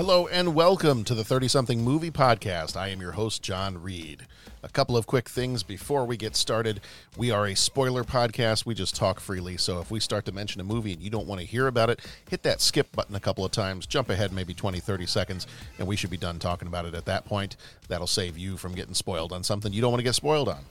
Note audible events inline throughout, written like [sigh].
Hello and welcome to the 30 something movie podcast. I am your host, John Reed. A couple of quick things before we get started. We are a spoiler podcast. We just talk freely. So if we start to mention a movie and you don't want to hear about it, hit that skip button a couple of times, jump ahead maybe 20, 30 seconds, and we should be done talking about it at that point. That'll save you from getting spoiled on something you don't want to get spoiled on.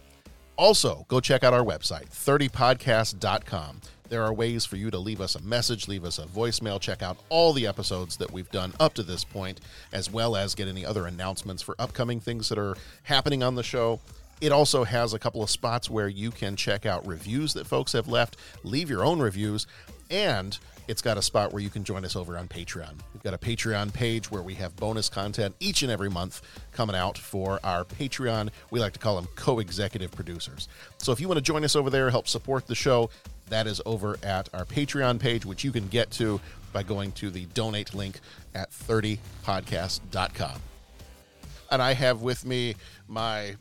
Also, go check out our website, 30podcast.com. There are ways for you to leave us a message, leave us a voicemail, check out all the episodes that we've done up to this point, as well as get any other announcements for upcoming things that are happening on the show. It also has a couple of spots where you can check out reviews that folks have left, leave your own reviews, and it's got a spot where you can join us over on Patreon. We've got a Patreon page where we have bonus content each and every month coming out for our Patreon. We like to call them co executive producers. So if you want to join us over there, help support the show, that is over at our Patreon page, which you can get to by going to the donate link at 30podcast.com. And I have with me my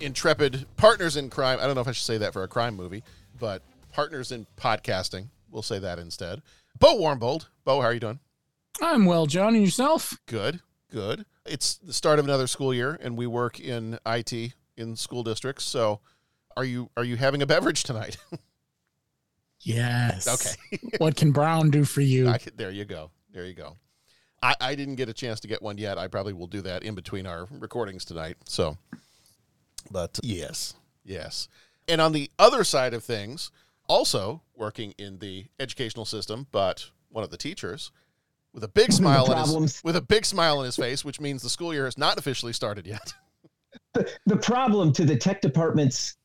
intrepid partners in crime. I don't know if I should say that for a crime movie, but partners in podcasting. We'll say that instead. Bo Warmbold. Bo, how are you doing? I'm well, John. And yourself? Good, good. It's the start of another school year, and we work in IT in school districts. So, are you are you having a beverage tonight? [laughs] Yes. Okay. [laughs] what can Brown do for you? I, there you go. There you go. I, I didn't get a chance to get one yet. I probably will do that in between our recordings tonight. So, but yes, yes. And on the other side of things, also working in the educational system, but one of the teachers with a big [laughs] smile on his, with a big smile on his face, which means the school year has not officially started yet. [laughs] The, the problem to the tech department's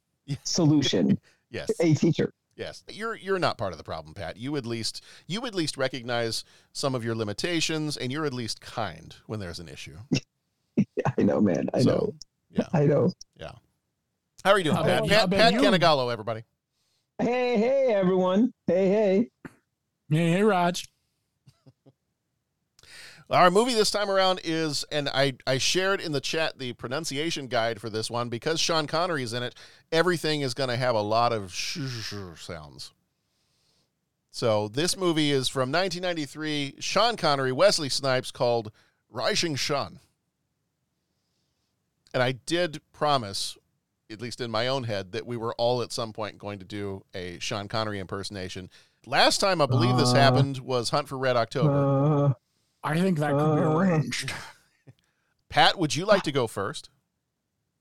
solution. yes. A teacher. Yes, you're you're not part of the problem, Pat. You at least you at least recognize some of your limitations, and you're at least kind when there's an issue. [laughs] I know, man. I So, know. Yeah, [laughs] I know. yeah. How are you doing, How Pat? about- Pat, about Pat you? Canigallo, everybody. Hey, hey, everyone. Hey, hey. Hey, hey, Raj. Our movie this time around is, and I, I shared in the chat the pronunciation guide for this one because Sean Connery is in it. Everything is going to have a lot of sh sh sounds. So this movie is from 1993. Sean Connery, Wesley Snipes, called Rising Sun. And I did promise, at least in my own head, that we were all at some point going to do a Sean Connery impersonation. Last time I believe this Uh. happened was Hunt for Red October. Uh, I think that could be Uh. arranged. [laughs] Pat, would you like to go first?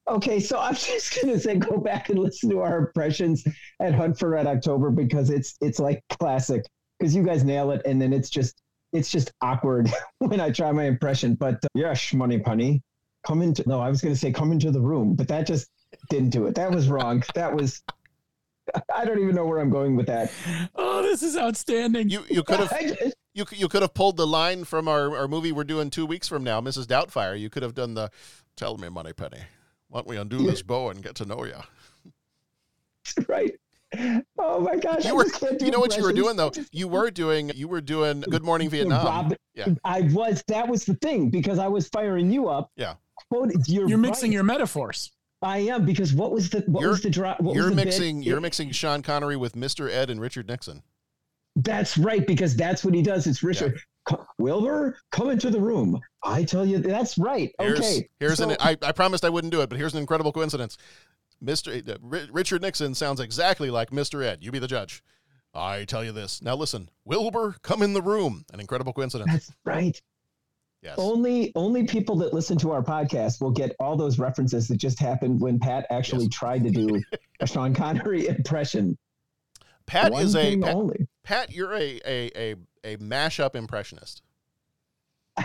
okay, so I'm [laughs] just gonna say go back and listen to our impressions at Hunt for Red October because it's it's like classic because you guys nail it and then it's just it's just awkward [laughs] when I try my impression. But uh, yes, money punny, come into no, I was gonna say come into the room, but that just didn't do it. That was wrong. That was I don't even know where I'm going with that. Oh, this is outstanding. You you could have just- you you could have pulled the line from our, our movie we're doing two weeks from now, Mrs. Doubtfire. You could have done the "Tell me, Money Penny, why don't we undo this bow and get to know you?" [laughs] right. Oh my gosh! You were just can't do you know what you were doing though. You were doing you were doing Good Morning Vietnam. Rob- Yeah. I was. That was the thing because I was firing you up. Yeah. Quoted, you're, You're mixing right. your metaphors. I am because what was the what You're- was the drop? You're was the bit? mixing you're It- mixing Sean Connery with Mr. Ed and Richard Nixon. That's right because that's what he does. It's Richard. Co- Wilbur, come into the room. I tell you, that's right. Here's, okay. Here's so- an. I, I promised I wouldn't do it, but here's an incredible coincidence. Mr. uh, Ri- Richard Nixon sounds exactly like Mr. Ed. You be the judge. I tell you this. Now listen, Wilbur, come in the room. An incredible coincidence. That's right. Yes. Only only people that listen to our podcast will get all those references that just happened when Pat actually tried to do a [laughs] Sean Connery impression. Pat One is a Pat, only. Pat, you're a a a, a mashup impressionist. [laughs]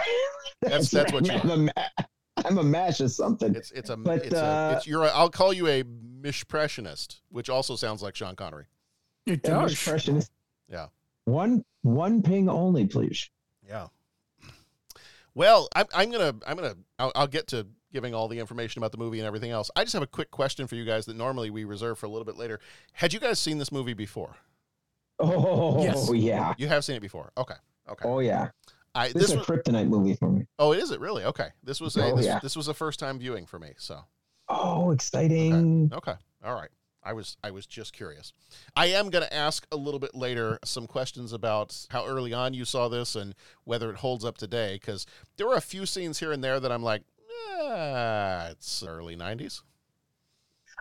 That's that's what you I'm are. a, ma- I'm a mash of something. It's it's a But, it's a uh, it's you're a, I'll call you a mishpressionist, which also sounds like Sean Connery. It does. Yeah. One one ping only, please. Yeah. Well, I'm, I'm gonna I'm gonna I'll, I'll get to giving all the information about the movie and everything else. I just have a quick question for you guys that normally we reserve for a little bit later. Had you guys seen this movie before? Oh Yes. yeah. You have seen it before. Okay. Okay. Oh yeah. I This, this is a was, kryptonite movie for me. oh, is it really? Okay. This was a Oh, this, yeah. this was a first time viewing for me. So Oh, exciting. okay. All right. I was I was just curious. I am going to ask a little bit later some questions about how early on you saw this and whether it holds up today because there were a few scenes here and there that I'm like, eh, it's early '90s.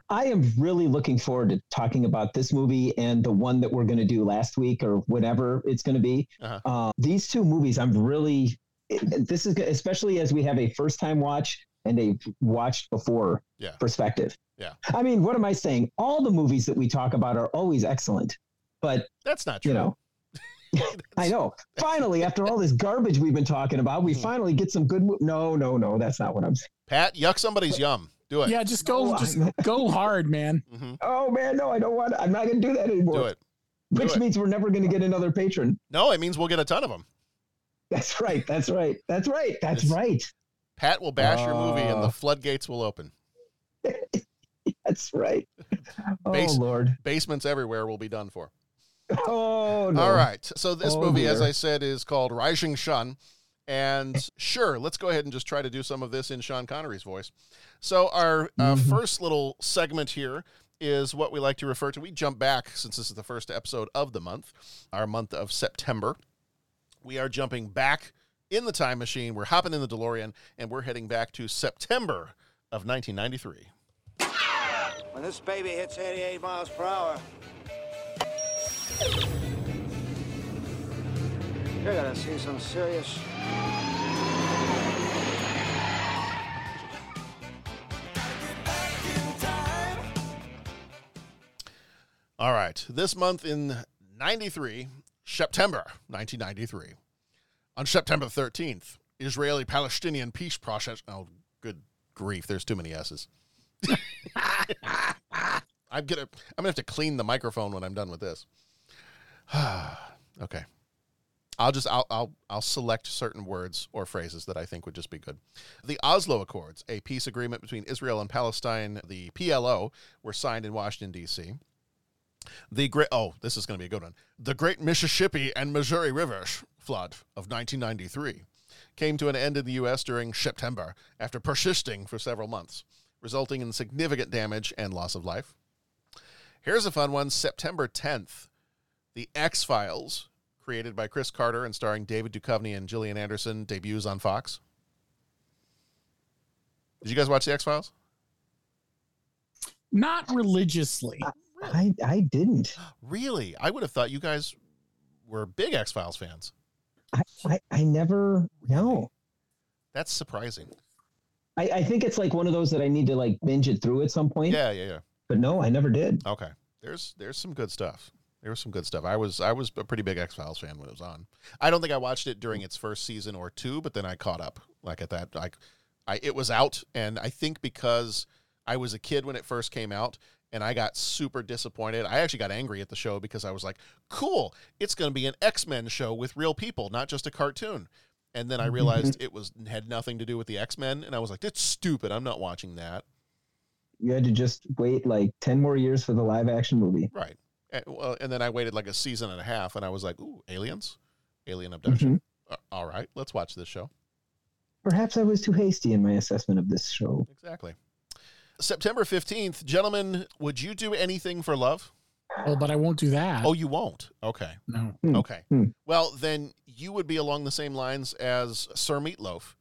I am really looking forward to talking about this movie and the one that we're going to do last week or whatever it's going to be. Uh-huh. Uh, these two movies, I'm really. This is especially as we have a first time watch and a watched before Yeah. perspective. Yeah. I mean, what am I saying? All the movies that we talk about are always excellent, but That's not true. you know. [laughs] I know. Finally, after all this garbage we've been talking about, we Hmm. finally get some good. Mo- no, no, no. That's not what I'm saying. Pat, yuck somebody's yum. Do it. Yeah, just go, No, just go [laughs] hard, man. hmm Oh man, no, I don't want. I'm not going to do that anymore. Do it. Do Which it. means we're never going to get another patron. No, it means we'll get a ton of them. That's right. That's right. That's right. That's It's- right. Pat will bash your movie and the Uh. floodgates will open. [laughs] That's right. [laughs] Oh Base- Lord. Basements everywhere will be done for. Oh no. All right. So this Oh, movie, as. I said, is called Rising Shun. And [laughs] sure, let's go ahead and just try to do some of this in Sean Connery's voice. So our uh, Mhm. first little segment here is what we like to refer to. We jump back since this is the first episode of the month, our month of September. We are jumping back in the time machine. We're hopping in the DeLorean, and we're heading back to September of 1993. When this baby hits 88 miles per hour, you're gonna see some serious. All right. This month in 93, September 1993. On September 13th, Israeli Palestinian peace process. Oh, good grief. There's too many S's. [laughs] I'm gonna I'm gonna have to clean the microphone when I'm done with this. [sighs] okay. I'll just I'll, I'll I'll select certain words or phrases that I think would just be good. The Oslo Accords, a peace agreement between Israel and Palestine, the PLO, were signed in Washington D.C. The great oh, this is going to be a good one. The Great Mississippi and Missouri Rivers flood of 1993 came to an end in the U.S. during September after persisting for several months, resulting in significant damage and loss of life. Here's a fun one: September 10th, The X Files, created by Chris Carter and starring David Duchovny and Gillian Anderson, debuts on Fox. Did you guys watch The X Files? Not religiously. I I didn't. Really? I would have thought you guys were big X Files fans. I, I I never. No. That's surprising. I I think it's like one of those that I need to like binge it through at some point. Yeah, yeah, yeah. But no, I never did. Okay. There's there's some good stuff. There was some good stuff. I was I was a pretty big X Files fan when it was on. I don't think I watched it during its first season or two, but then I caught up. Like at that, like I it was out, and I think because I was a kid when it first came out, and I got super disappointed. I actually got angry at the show because I was like, "Cool, it's going to be an X Men show with real people, not just a cartoon." And then I realized it was had nothing to do with the X Men, and I was like, "That's stupid. I'm not watching that." You had to just wait like ten more years for the live action movie. Right. And, well, and then I waited like a season and a half, and I was like, "Ooh, aliens, alien abduction. Uh, all right, let's watch this show." Perhaps I was too hasty in my assessment of this show. Exactly. September fifteenth, gentlemen, would you do anything for love? Oh, but I won't do that. Oh, you won't. Okay. no. Hmm. Okay. Hmm. Well, then you would be along the same lines as Sir Meatloaf,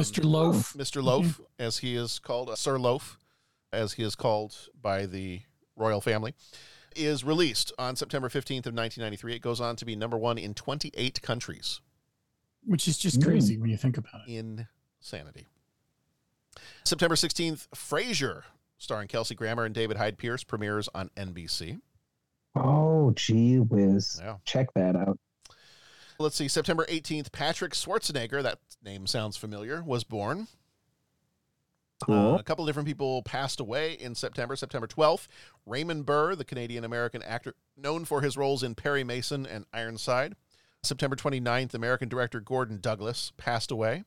Mr. Loaf. Mr. Loaf, as he is called, uh, Sir Loaf, as he is called by the royal family, is released on September 15th of 1993. It goes on to be number one in 28 countries. Which is just crazy when you think about it. Insanity. September 16th, Frasier, starring Kelsey Grammer and David Hyde Pierce, premieres on NBC. Oh, gee whiz. Yeah. Check that out. Let's see, September 18th, Patrick Schwarzenegger, that name sounds familiar, was born. Cool. Uh, a couple different people passed away in September. September 12th, Raymond Burr, the Canadian American actor known for his roles in Perry Mason and Ironside. September 29th, American director Gordon Douglas passed away.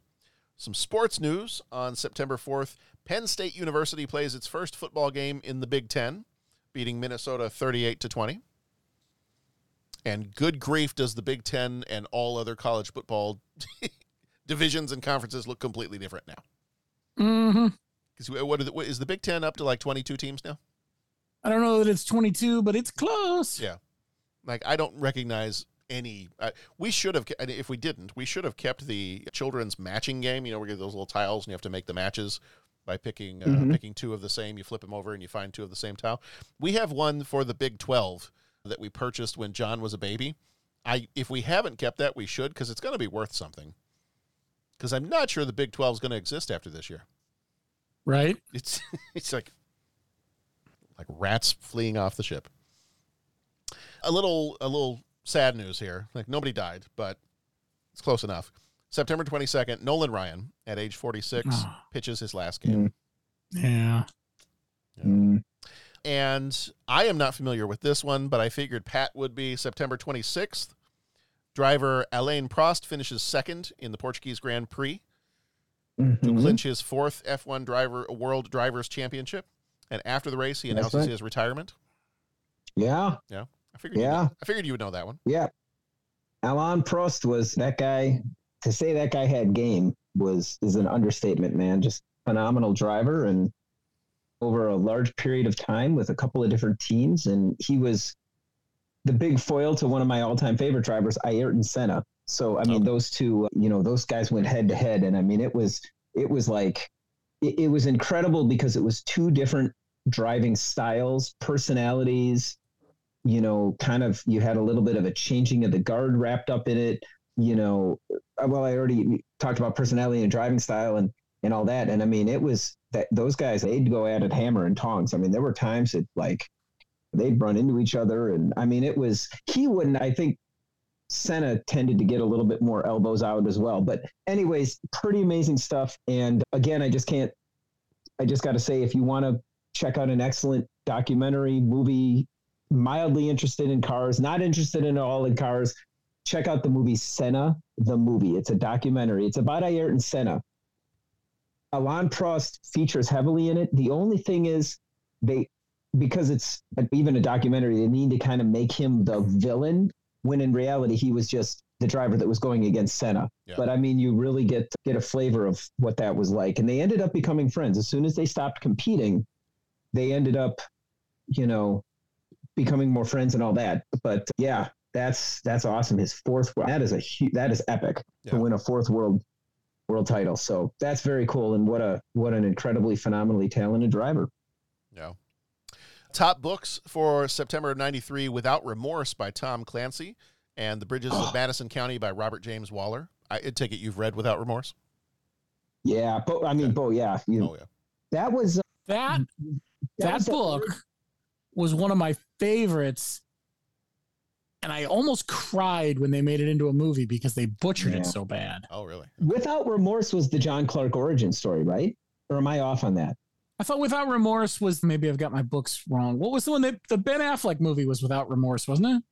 Some sports news on September 4th, Penn State University plays its first football game in the Big Ten, beating Minnesota 38 to 20. And good grief, does the Big Ten and all other college football [laughs] divisions and conferences look completely different now? Mm-hmm. Because what, are the- what is the Big Ten up to like 22 teams now? I don't know that it's 22, but it's close. Yeah. Like I don't recognize any. Uh, we should have, and if we didn't, we should have kept the children's matching game. You know, we get those little tiles, and you have to make the matches by picking uh, Mhm. picking two of the same. You flip them over, and you find two of the same tile. We have one for the Big Twelve that we purchased when John was a baby. I if we haven't kept that, we should because it's going to be worth something. Because I'm not sure the Big Twelve is going to exist after this year. Right? It's [laughs] it's like like rats fleeing off the ship. A little a little sad news here. Like nobody died, but it's close enough. September 22nd, Nolan Ryan at age 46 Ah. pitches his last game. Yeah. Mm. And I am not familiar with this one, but I figured Pat would be September 26th. Driver Alain Prost finishes second in the Portuguese Grand Prix to Mhm. clinch his fourth F1 driver World Drivers Championship. And after the race, he announces right. his retirement. Yeah. Yeah, I figured. Yeah. you I figured you would know that one. Yeah. Alain Prost was that guy. To say that guy had game was is an understatement, man. Just phenomenal driver and over a large period of time with a couple of different teams, and he was the big foil to one of my all-time favorite drivers, Ayrton Senna. So I mean, those two, you know, those guys went head to head, and I mean, it was it was like it, it was incredible because it was two different driving styles, personalities, you know, kind of you had a little bit of a changing of the guard wrapped up in it. You know, uh, well, I already talked about personality and driving style and and all that, and I mean, it was that those guys they'd go at it hammer and tongs. I mean, there were times that like they'd run into each other, and I mean, it was he wouldn't. I think Senna tended to get a little bit more elbows out as well. But anyways, pretty amazing stuff. And again, I just can't. I just got to say, if you want to check out an excellent documentary movie, mildly interested in cars, not interested in all in cars, check out the movie Senna, the movie. It's a documentary. It's about Ayrton Senna. Alain Prost features heavily in it. The only thing is, they because it's even a documentary, they need to kind of make him the villain when in reality he was just the driver that was going against Senna. Yeah. But I mean, you really get get a flavor of what that was like, and they ended up becoming friends as soon as they stopped competing. They ended up, you know, becoming more friends and all that. But yeah, that's that's awesome. His fourth that is a hu- that is epic Yeah. to win a fourth world world title. So that's very cool, and what a what an incredibly phenomenally talented driver. Yeah. Top books for September of 93 Without Remorse by Tom Clancy and The Bridges of [gasps] Madison County by Robert James Waller. I I take it you've read Without Remorse? Yeah, but I mean, Bo, yeah, you, Oh, yeah. that was uh, That that was the book was one of my favorites. And I almost cried when they made it into a movie because they butchered Yeah. it so bad. Oh, really? Without Remorse was the John Clark origin story, right? Or am I off on that? I thought Without Remorse was maybe I've got my books wrong. What was the one that the Ben Affleck movie was Without Remorse, wasn't it?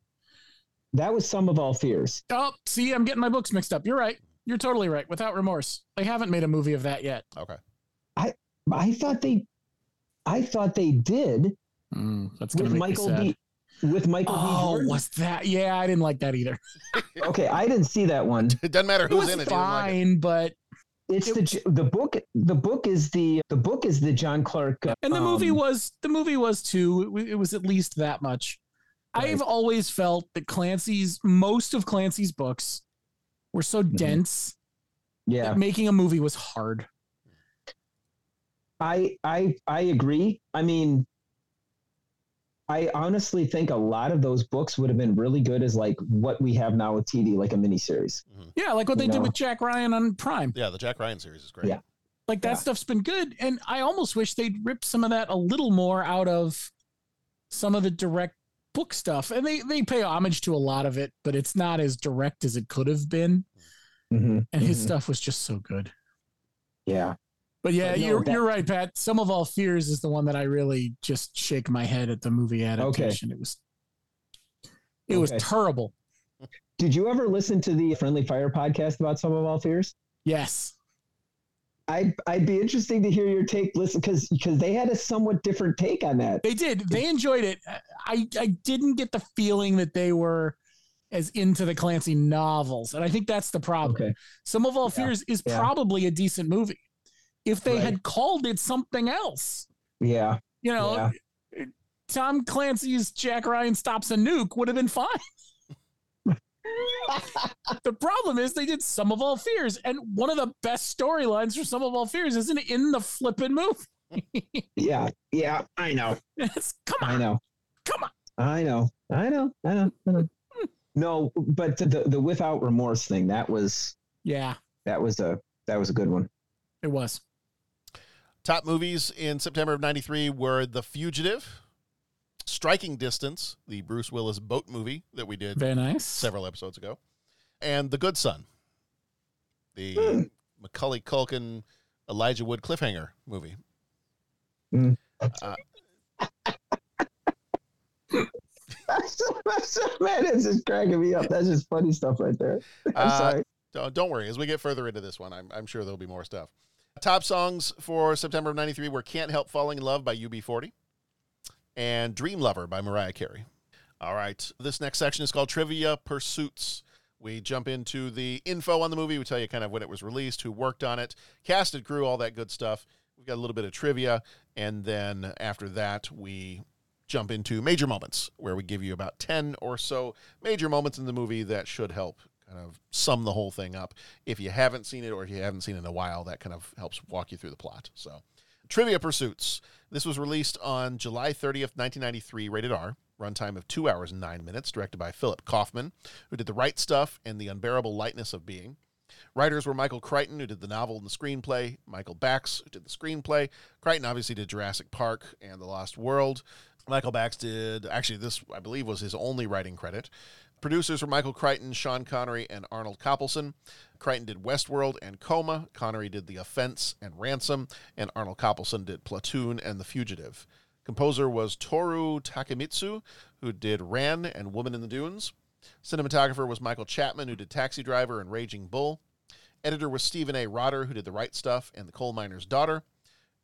That was Sum of All Fears. Oh, see, I'm getting my books mixed up. You're right. You're totally right. Without Remorse. They haven't made a movie of that yet. Okay. I I thought they, I thought they did Mm, that's gonna with make Michael me sad. B. With Michael B. Oh, Jordan. was that? Yeah, I didn't like that either. [laughs] Okay, I didn't see that one. It doesn't matter It who's was in it. you didn't like it. fine, but It's It the the book. The book is the the book is the John Clark. uh, and the movie um, was the movie was too. It, it was at least that much. I've always felt that Clancy's most of Clancy's books were so dense Yeah. that making a movie was hard. I I I agree. I mean, I honestly think a lot of those books would have been really good as like what we have now with TV, like a miniseries. Yeah, like what they You did know. with Jack Ryan on Prime. Yeah, the Jack Ryan series is great. Yeah. Like that Yeah. stuff's been good. And I almost wish they'd rip some of that a little more out of some of the direct book stuff. And they they pay homage to a lot of it, but it's not as direct as it could have been. Mm-hmm. And his Mhm. stuff was just so good. Yeah. But yeah, But no, you're that- you're right, Pat. Sum of all fears is the one that I really just shake my head at the movie adaptation. It was it was terrible. Did you ever listen to the Friendly Fire podcast about Sum of All Fears? Yes. I I'd be interesting to hear your take. Listen, because because they had a somewhat different take on that. They did. They enjoyed it. I I didn't get the feeling that they were as into the Clancy novels, and I think that's the problem. Okay. Sum of All Yeah. Fears is Yeah. probably a decent movie. If they Right. had called it something else, Yeah. you know, Tom Clancy's Jack Ryan stops a nuke would have been fine. [laughs] the problem is they did Sum of All Fears, and one of the best storylines for Sum of All Fears isn't in the flippin' movie. [laughs] Yeah. Yeah. I know. Come on, I know. come on. I know. I know. I know. I know. [laughs] No, but the the without remorse thing that was Yeah, that was a that was a good one. it was. Top movies in September of 93 were The Fugitive, Striking Distance, the Bruce Willis boat movie that we did Very nice. several episodes ago, and The Good Son, the Hmm. Macaulay Culkin, Elijah Wood cliffhanger movie. Hmm. Uh, [laughs] Man, it's just cracking me up. That's just funny stuff right there. I'm Uh, sorry. Don't, don't worry. As we get further into this one, I'm, I'm sure there'll be more stuff. Top songs for September of 93 were Can't Help Falling in Love by UB40 and Dream Lover by Mariah Carey. All right. This next section is called Trivia Pursuits. We jump into the info on the movie. We tell you kind of when it was released, who worked on it, casted crew, all that good stuff. We've got a little bit of trivia. And then after that, we jump into major moments where we give you about 10 or so major moments in the movie that should help kind of sum the whole thing up. If you haven't seen it or if you haven't seen it in a while, that kind of helps walk you through the plot. So, Trivia Pursuits. This was released on July 30th, 1993, rated R. Runtime of 2 hours and 9 minutes, directed by Philip Kaufman, who did The Right Stuff and The Unbearable Lightness of Being. Writers were Michael Crichton, who did the novel and the screenplay, Michael Bax, who did the screenplay. Crichton obviously did Jurassic Park and The Lost World. Michael Bax did, actually, this, I believe, was his only writing credit. Producers were Michael Crichton, Sean Connery, and Arnold Kopelson. Crichton did Westworld and Coma. Connery did The Offense and Ransom. And Arnold Kopelson did Platoon and The Fugitive. Composer was Toru Takemitsu, who did Ran and Woman in the Dunes. Cinematographer was Michael Chapman, who did Taxi Driver and Raging Bull. Editor was Stephen A. Rotter, who did The Right Stuff and The Coal Miner's Daughter.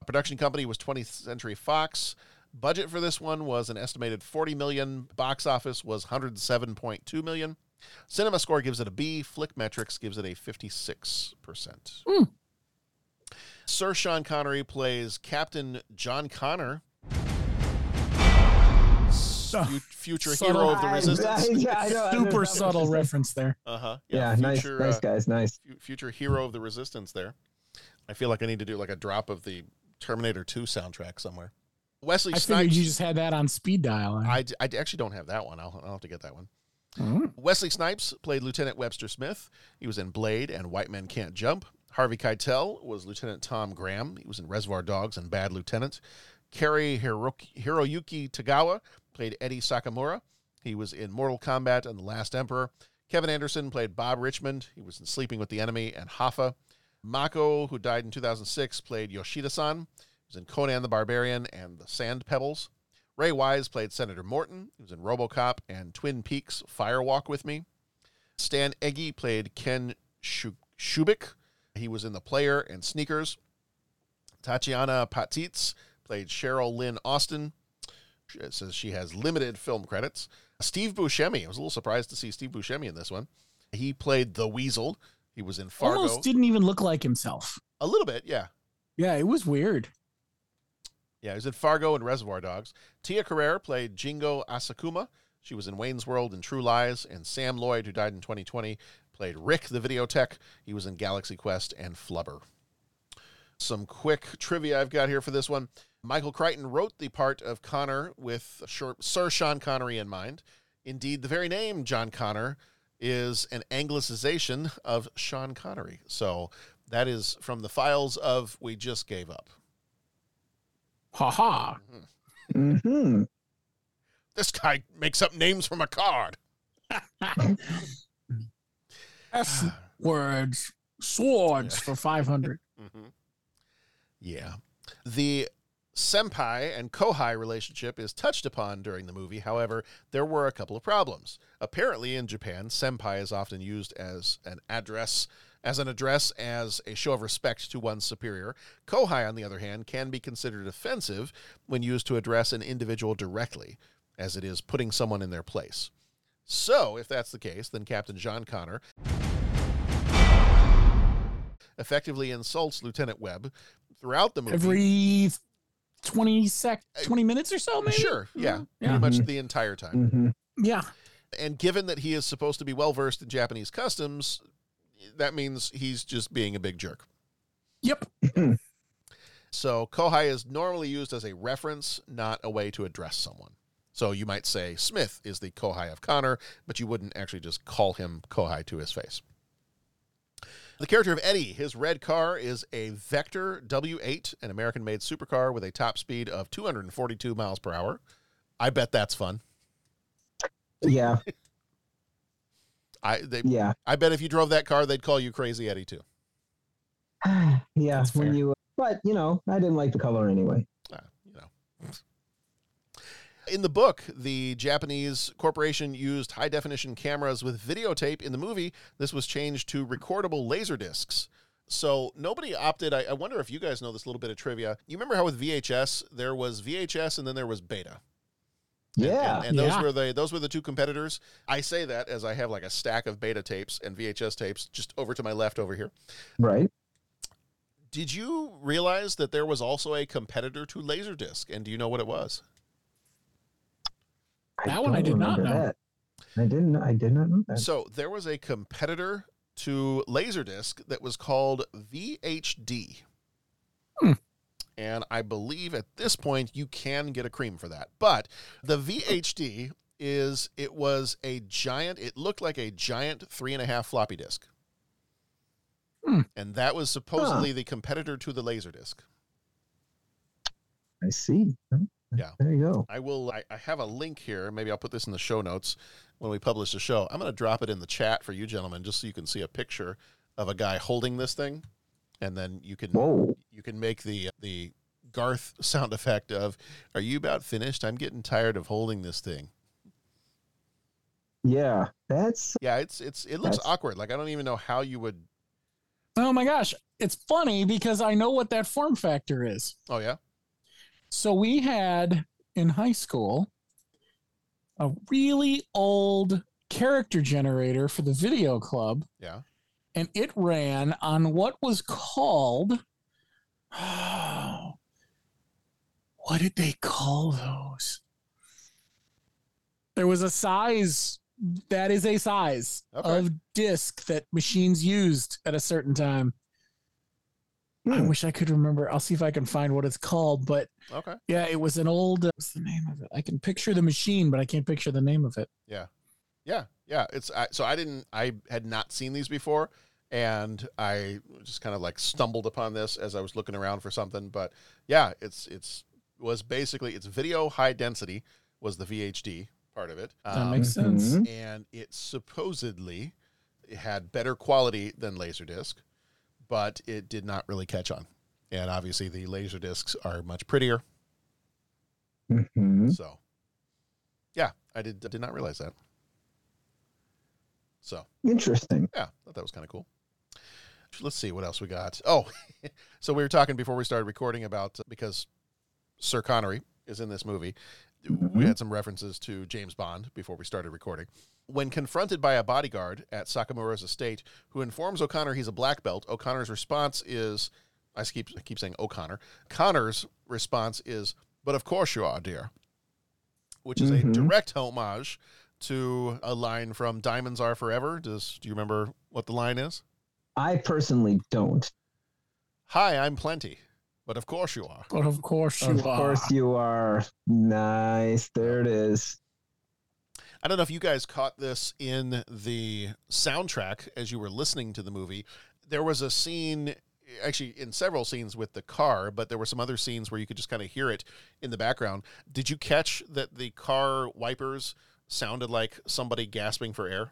Production company was 20th Century Fox. Budget for this one was an estimated 40 million. Box office was 107.2 million. Cinema Score gives it a B. Flick Metrics gives it a 56%. Sir Sean Connery plays Captain John Connor, future Subtle. hero of the Resistance. [laughs] I- I know, I know, Super subtle reference there. Uh huh. Yeah, nice, future, nice uh, guys, nice. fu- future hero of the resistance there. I feel like I need to do like a drop of the Terminator 2 soundtrack somewhere. Wesley I figured Snipes. you just had that on speed dial. I, I actually don't have that one. I'll, I'll have to get that one. Oh. Wesley Snipes played Lieutenant Webster Smith. He was in Blade and White Men Can't Jump. Harvey Keitel was Lieutenant Tom Graham. He was in Reservoir Dogs and Bad Lieutenant. Cary Hiroki, Hiroyuki Tagawa played Eddie Sakamura. He was in Mortal Kombat and The Last Emperor. Kevin Anderson played Bob Richmond. He was in Sleeping with the Enemy and Hoffa. Mako, who died in 2006, played Yoshida-san. He was in Conan the Barbarian and The Sand Pebbles. Ray Wise played Senator Morton. He was in RoboCop and Twin Peaks Firewalk with Me. Stan Egi played Ken Shu- Shubik. He was in The Player and Sneakers. Tatiana Patitz played Cheryl Lynn Austin. It says she has limited film credits. Steve Buscemi. I was a little surprised to see Steve Buscemi in this one. He played the Weasel. He was in Fargo. Almost didn't even look like himself. A little bit, yeah. Yeah, it was weird. Yeah, he was in Fargo and Reservoir Dogs. Tia Carrere played Jingo Asakuma, She was in Wayne's World and True Lies, and Sam Lloyd, who died in 2020, played Rick the Videotech. He was in Galaxy Quest and Flubber. Some quick trivia I've got here for this one. Michael Crichton wrote the part of Connor with Sir Sean Connery in mind. Indeed, the very name John Connor is an anglicization of Sean Connery. So that is from the files of We Just Gave Up. Ha ha. Mm-hmm. This guy makes up names from a card. [laughs] S words, swords for 500. Mm-hmm. Yeah. The senpai and kohai relationship is touched upon during the movie. However, there were a couple of problems. Apparently, in Japan, senpai is often used as an address as an address as a show of respect to one's superior. Kohai, on the other hand, can be considered offensive when used to address an individual directly, as it is putting someone in their place. So, if that's the case, then Captain John Connor effectively insults Lieutenant Webb throughout the movie. Every 20 sec uh, 20 minutes or so maybe sure yeah, mm-hmm. yeah. pretty much mm-hmm. the entire time Mm-hmm. yeah and given that he is supposed to be well versed in japanese customs that means he's just being a big jerk yep [clears throat] so kohai is normally used as a reference not a way to address someone so you might say smith is the kohai of connor but you wouldn't actually just call him kohai to his face the character of Eddie, his red car is a Vector W8, an American made supercar with a top speed of 242 miles per hour. I bet that's fun. Yeah. [laughs] I they, yeah. I bet if you drove that car, they'd call you Crazy Eddie too. [sighs] yeah. When you, but you know, I didn't like the color anyway. Uh, you know. In the book, the Japanese corporation used high definition cameras with videotape. In the movie, this was changed to recordable laser discs. So nobody opted. I, I wonder if you guys know this little bit of trivia. You remember how with VHS there was VHS and then there was Beta. And- Yeah. and, and those Yeah. were the those were the two competitors. I say that as I have like a stack of Beta tapes and VHS tapes just over to my left over here. Right. Did you realize that there was also a competitor to Laserdisc? And do you know what it was? That one I did not know. That. I didn't. I did not know that. So there was a competitor to Laserdisc that was called VHD. Hmm. And I believe at this point you can get a cream for that. But the VHD is it was a giant, it looked like a giant three and a half floppy disk. Hmm. And that was supposedly the competitor to the Laserdisc. I see. Yeah. There you go. I will. I, I have a link here. Maybe I'll put this in the show notes when we publish the show. I'm going to drop it in the chat for you gentlemen, just so you can see a picture of a guy holding this thing, and then you can Whoa. you can make the uh, the Garth [laughs] sound effect of "Are you about finished? I'm getting tired of holding this thing." Yeah. That's Yeah, it's it's it looks awkward. Like I don't even know how you would. oh my gosh it's funny because i know what that form factor is Oh yeah, so we had in high school a really old character generator for the video club yeah. And it ran on what was called [sighs] what did they call those? There was a size that is a size Okay. of disc that machines used at a certain time. I Hmm. wish i could remember. I'll see if i can find what it's called but Okay. yeah it was an old uh, what's the name of it? I can picture the machine but i can't picture the name of it. Yeah, yeah, yeah. It's I, so I didn't. I had not seen these before, and I just kind of like stumbled upon this as I was looking around for something. But yeah, it's it's was basically it's video high density was the VHD part of it. that makes sense Mhm. and it supposedly had better quality than Laserdisc, but it did not really catch on. And obviously, the Laserdiscs are much prettier. Mhm. So, yeah, I did did not realize that. So, interesting. yeah, thought that was kind of cool. Let's see what else we got. Oh, [laughs] so we were talking before we started recording about because Sir Connery is in this movie. We had some references to James Bond before we started recording. When confronted by a bodyguard at Sakamura's estate who informs O'Connor he's a black belt, O'Connor's response is I keep I keep saying O'Connor. Connor's response is, "But of course you are, dear." which is Mhm. a direct homage to a line from Diamonds Are Forever. Does do you remember what the line is? I personally don't. Hi, I'm plenty, but of course you are. But of course you of are. Of course you are. Nice. There it is. I don't know if you guys caught this in the soundtrack as you were listening to the movie. There was a scene, actually, in several scenes with the car, but there were some other scenes where you could just kind of hear it in the background. Did you catch that the car wipers sounded like somebody gasping for air?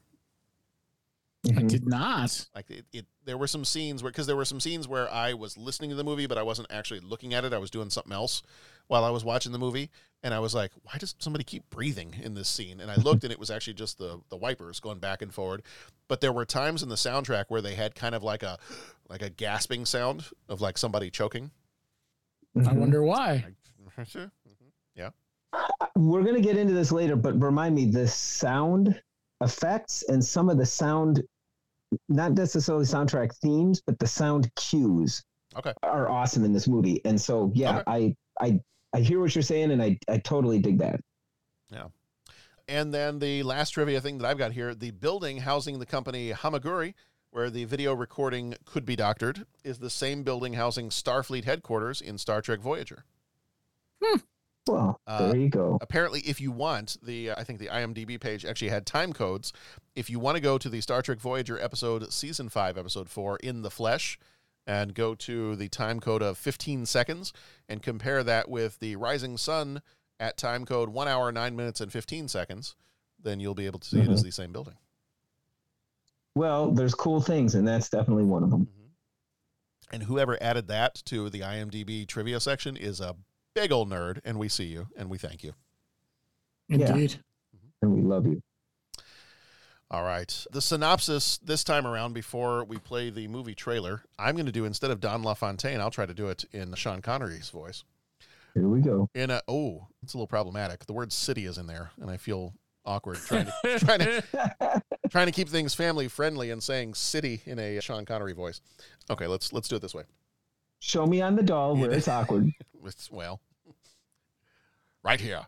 I mm-hmm. did not. Like it, it there were some scenes where because there were some scenes where I was listening to the movie, but I wasn't actually looking at it. I was doing something else while I was watching the movie, and I was like, "Why does somebody keep breathing in this scene?" And I looked, and it was actually just the the wipers going back and forward. But there were times in the soundtrack where they had kind of like a like a gasping sound of like somebody choking. I mm-hmm. wonder why. [laughs] yeah. We're gonna get into this later, but remind me the sound effects and some of the sound, not necessarily soundtrack themes, but the sound cues Okay. are awesome in this movie. And so, yeah, I, I, I hear what you're saying, and I, I totally dig that. Yeah. And then the last trivia thing that I've got here the building housing the company Hamaguri, where the video recording could be doctored, is the same building housing Starfleet headquarters in Star Trek Voyager. Hmm. Well, Uh, there you go. Apparently, if you want, the I think the IMDb page actually had time codes. If you want to go to the Star Trek Voyager episode, season five, episode four, in the flesh, and go to the time code of 15 seconds and compare that with the Rising Sun at time code one hour, nine minutes, and 15 seconds, then you'll be able to see it as Mhm. the same building. Well, there's cool things, and that's definitely one of them. And whoever added that to the IMDb trivia section is a big old nerd, and we see you and we thank you. Yeah. Indeed. Mm-hmm. And we love you. All right. The synopsis this time around, before we play the movie trailer, I'm going to do instead of Don LaFontaine, I'll try to do it in Sean Connery's voice. Here we go. In a oh, it's a little problematic. The word city is in there, and I feel awkward trying to [laughs] trying to [laughs] trying to keep things family friendly and saying city in a Sean Connery voice. Okay, let's let's do it this way. Show me on the doll where it's awkward. [laughs] It's, well, right here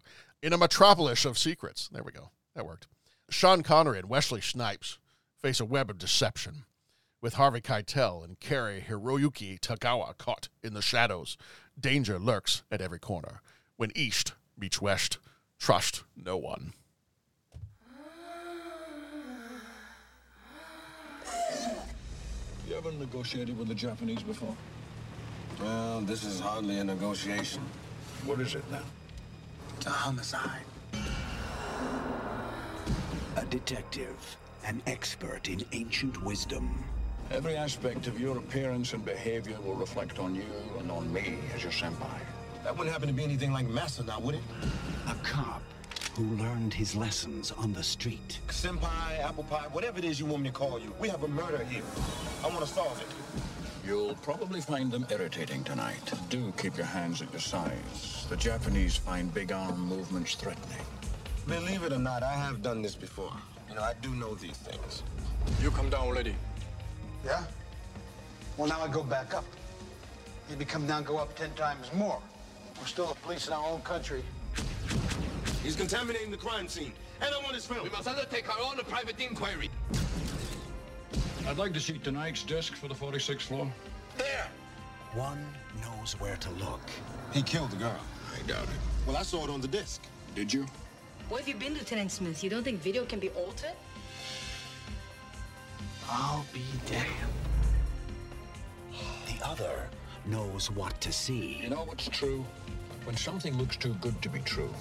in a metropolis of secrets. There we go. That worked. Sean Connery and Wesley Snipes face a web of deception. With Harvey Keitel and Cary Hiroyuki Tagawa caught in the shadows, danger lurks at every corner. When east meets west, trust no one. You ever negotiated with the Japanese before? Well, this is hardly a negotiation. What is it then? It's a homicide. A detective, an expert in ancient wisdom. Every aspect of your appearance and behavior will reflect on you and on me as your senpai. That wouldn't happen to be anything like Massa now, would it? A cop who learned his lessons on the street. Senpai, apple pie, whatever it is you want me to call you. We have a murder here. I want to solve it. You'll probably find them irritating tonight. Do keep your hands at your sides. The Japanese find big arm movements threatening. Believe it or not, I have done this before. You know, I do know these things. You come down, already. Yeah? Well, now I go back up. Maybe come down, go up ten times more. We're still the police in our own country. He's contaminating the crime scene, and I want his film. We must undertake our own private inquiry. I'd like to see tonight's disc for the 46th floor. There! One knows where to look. He killed the girl. I doubt it. Well, I saw it on the disc. Did you? What have you been, Lieutenant Smith? You don't think video can be altered? I'll be damned. The other knows what to see. You know what's true? When something looks too good to be true,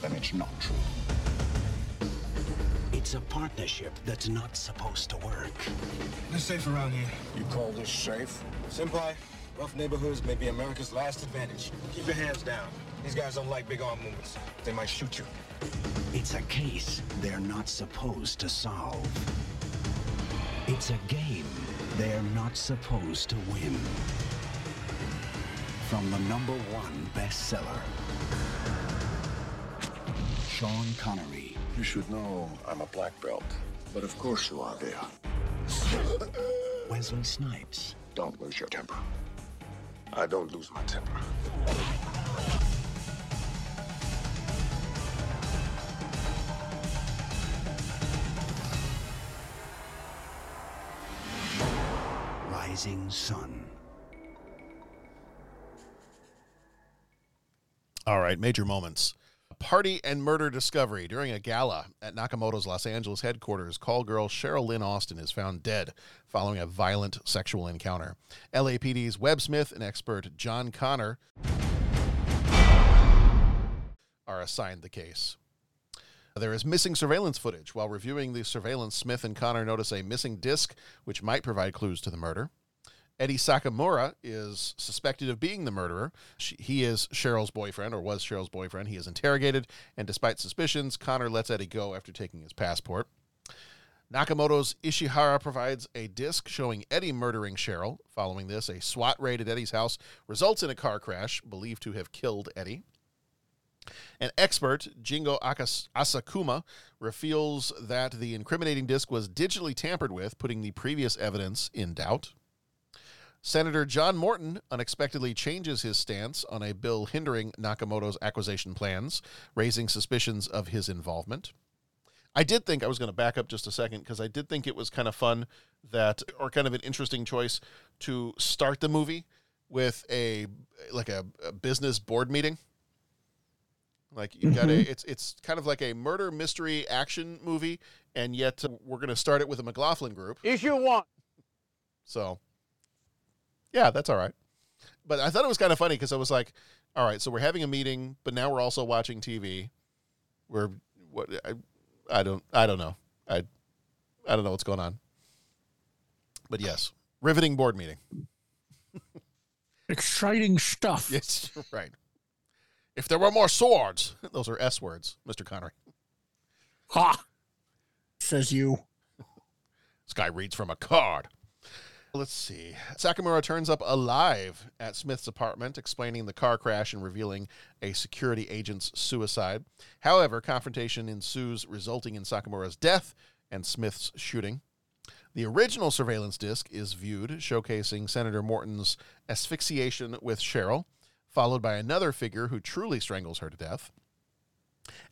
then it's not true. It's a partnership that's not supposed to work. It's safe around here. You call this safe? Senpai, rough neighborhoods may be America's last advantage. Keep your hands down. These guys don't like big arm movements. They might shoot you. It's a case they're not supposed to solve. It's a game they're not supposed to win. From the number one bestseller, Sean Connery. You should know I'm a black belt. But of course you are, there. Wesley Snipes. Don't lose your temper. I don't lose my temper. Rising Sun. All right, major moments. Party and murder discovery. During a gala at Nakamoto's Los Angeles headquarters, call girl Cheryl Lynn Austin is found dead following a violent sexual encounter. LAPD's Webb Smith and expert John Connor are assigned the case. There is missing surveillance footage. While reviewing the surveillance, Smith and Connor notice a missing disc, which might provide clues to the murder. Eddie Sakamura is suspected of being the murderer. She, he is Cheryl's boyfriend, or was Cheryl's boyfriend. He is interrogated, and despite suspicions, Connor lets Eddie go after taking his passport. Nakamoto's Ishihara provides a disc showing Eddie murdering Cheryl. Following this, a SWAT raid at Eddie's house results in a car crash, believed to have killed Eddie. An expert, Jingo Akas- Asakuma, reveals that the incriminating disc was digitally tampered with, putting the previous evidence in doubt. Senator John Morton unexpectedly changes his stance on a bill hindering Nakamoto's acquisition plans, raising suspicions of his involvement. I did think I was going to back up just a second because I did think it was kind of fun that, or kind of an interesting choice to start the movie with a like a, a business board meeting. Like you've got a, Mhm. it's it's kind of like a murder mystery action movie, and yet uh, we're going to start it with a McLaughlin group. Issue one. So, yeah, that's all right. But I thought it was kind of funny because I was like, all right, so we're having a meeting, but now we're also watching TV. We're what I, I don't I don't know. I I don't know what's going on. But yes, riveting board meeting. [laughs] Exciting stuff. Yes, [laughs] right. If there were more swords, [laughs] those are S words, Mr. Connery. Ha! Says you. This guy reads from a card. Let's see. Sakamura turns up alive at Smith's apartment, explaining the car crash and revealing a security agent's suicide. However, confrontation ensues, resulting in Sakamura's death and Smith's shooting. The original surveillance disc is viewed, showcasing Senator Morton's asphyxiation with Cheryl, followed by another figure who truly strangles her to death.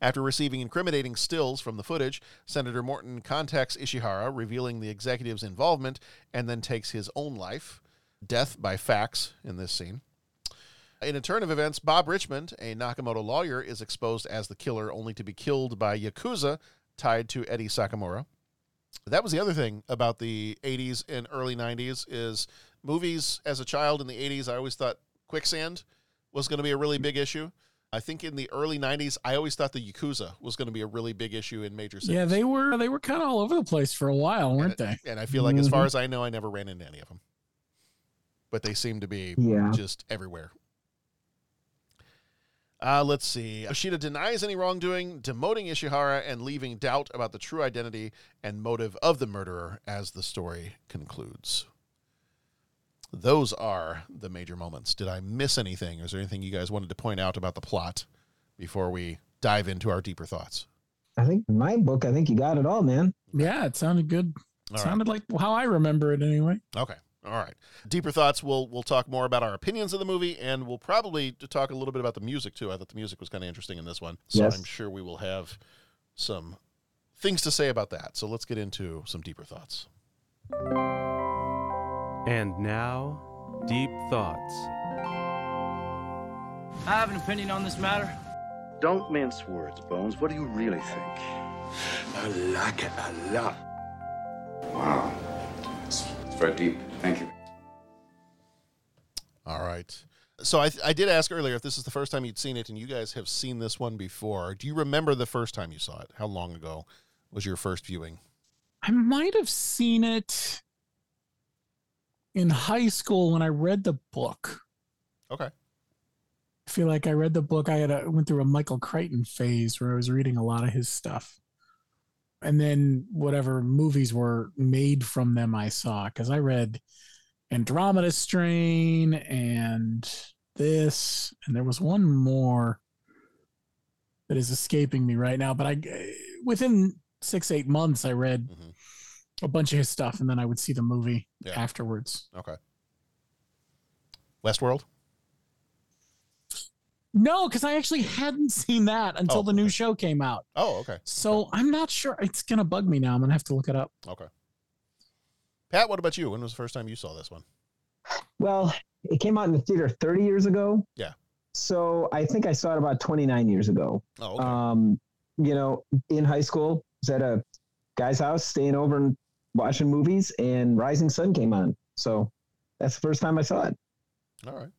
After receiving incriminating stills from the footage, Senator Morton contacts Ishihara, revealing the executive's involvement, and then takes his own life. Death by fax in this scene. In a turn of events, Bob Richmond, a Nakamoto lawyer, is exposed as the killer, only to be killed by Yakuza tied to Eddie Sakamura. That was the other thing about the 80s and early 90s is movies as a child in the 80s, I always thought quicksand was going to be a really big issue. I think in the early 90s, I always thought the Yakuza was going to be a really big issue in major cities. Yeah, they were they were kind of all over the place for a while, weren't they? And I feel like, as far Mhm. as I know, I never ran into any of them. But they seem to be Yeah. just everywhere. Uh, let's see. Yoshida denies any wrongdoing, demoting Ishihara and leaving doubt about the true identity and motive of the murderer as the story concludes. Those are the major moments. Did I miss anything? Is there anything you guys wanted to point out about the plot before we dive into our deeper thoughts? I think my book, I think you got it all, man. Yeah, it sounded good. All right. sounded like how I remember it anyway. Okay. All right. Deeper thoughts. We'll we'll talk more about our opinions of the movie, and we'll probably talk a little bit about the music too. I thought the music was kind of interesting in this one, so Yes. I'm sure we will have some things to say about that. So let's get into some deeper thoughts. And now, Deep Thoughts. I have an opinion on this matter. Don't mince words, Bones. What do you really think? I like it a lot. Wow. It's, it's very deep. Thank you. All right. So I I did ask earlier if this is the first time you'd seen it, and you guys have seen this one before. Do you remember the first time you saw it? How long ago was your first viewing? I might have seen it in high school when I read the book. Okay. I feel like I read the book. I had a, went through a Michael Crichton phase where I was reading a lot of his stuff, and then whatever movies were made from them, I saw because I read Andromeda Strain and this, and there was one more that is escaping me right now. But I, within six eight months, I read mm-hmm. A bunch of his stuff, and then I would see the movie Yeah. afterwards. Okay. Westworld. No, because I actually hadn't seen that until Oh, the new show came out. Oh, okay. So I'm not sure. It's gonna bug me now. I'm gonna have to look it up. Okay. Pat, what about you? When was the first time you saw this one? Well, it came out in the theater 30 years ago. Yeah. So I think I saw it about 29 years ago. Oh, okay. Um, you know, in high school, was at a guy's house, staying over and watching movies, and Rising Sun came on. So that's the first time I saw it. All right.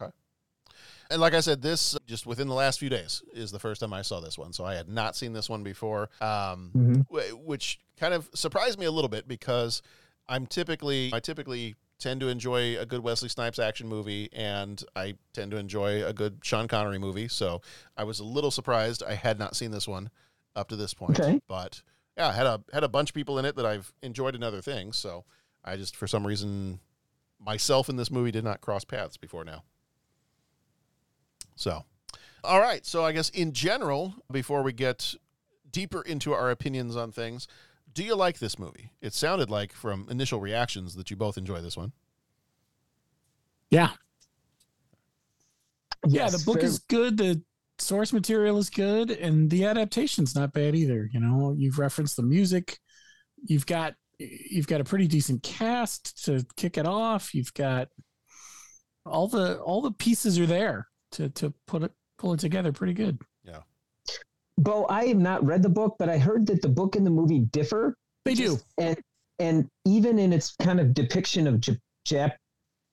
Okay. And like I said, this just within the last few days is the first time I saw this one. So I had not seen this one before, um, Mhm. wh- which kind of surprised me a little bit because I'm typically I typically tend to enjoy a good Wesley Snipes action movie, and I tend to enjoy a good Sean Connery movie. So I was a little surprised I had not seen this one up to this point. Okay. But yeah, had a had a bunch of people in it that I've enjoyed in other things. So I just for some reason myself in this movie did not cross paths before now. So, all right. So, I guess in general, before we get deeper into our opinions on things, do you like this movie? It sounded like from initial reactions that you both enjoy this one. Yeah. yeah, the book very- is good. The source material is good, and the adaptation's not bad either. You know, you've referenced the music. You've got you've got a pretty decent cast to kick it off. You've got all the all the pieces are there to to put it pull it together pretty good. Yeah. Bo, I have not read the book, but I heard that the book and the movie differ. They do. And and even in its kind of depiction of Jap- Jap-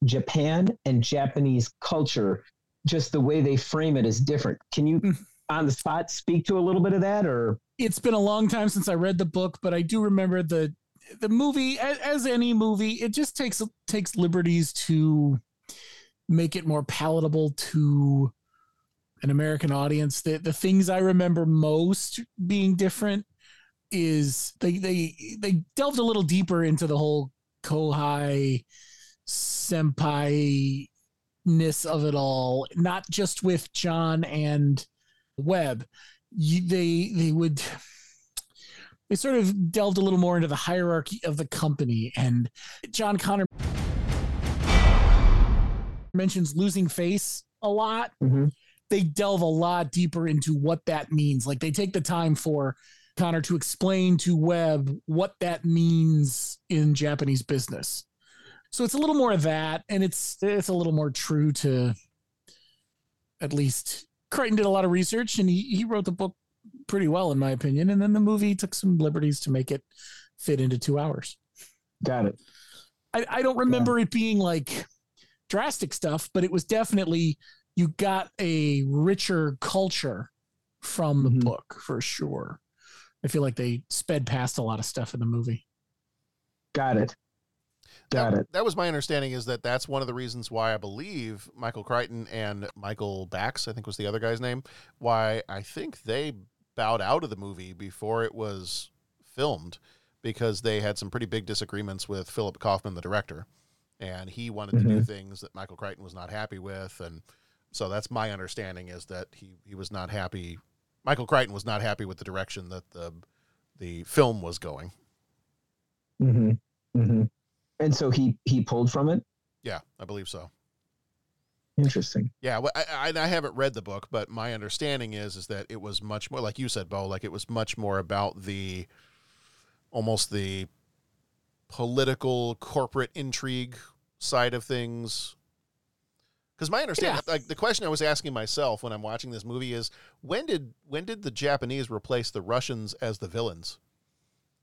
Japan and Japanese culture, just the way they frame it is different. Can you mm. on the spot speak to a little bit of that or it's been a long time since I read the book, but I do remember the the movie. As, as any movie, it just takes takes liberties to make it more palatable to an American audience. The the things I remember most being different is they they they delved a little deeper into the whole Kohai senpai ness of it all, not just with John and Webb. You, they they would [laughs] they sort of delved a little more into the hierarchy of the company and John Connor mentions losing face a lot. Mm-hmm. They delve a lot deeper into what that means. Like they take the time for Connor to explain to Webb what that means in Japanese business so it's a little more of that and it's it's a little more true to at least Crichton did a lot of research and he, he wrote the book pretty well in my opinion and then the movie took some liberties to make it fit into two hours. Got it. I, I don't remember it being like drastic stuff but it was definitely you got a richer culture from the mm-hmm. book for sure. I feel like they sped past a lot of stuff in the movie. Got it got that, it That was my understanding. Is that that's one of the reasons why I believe Michael Crichton and Michael Backes, I think was the other guy's name, why I think they bowed out of the movie before it was filmed because they had some pretty big disagreements with Philip Kaufman, the director, and he wanted to do Mhm. things that Michael Crichton was not happy with, and so that's my understanding is that he he was not happy. Michael Crichton was not happy with the direction that the the film was going. hmm hmm and so he he pulled from it Yeah, I believe so. interesting Yeah, well, I, I I haven't read the book, but my understanding is is that it was much more like you said, Bo. Like it was much more about the almost the political corporate intrigue side of things. Because my understanding, like the question I was asking myself when I'm watching this movie is when did when did the Japanese replace the Russians as the villains?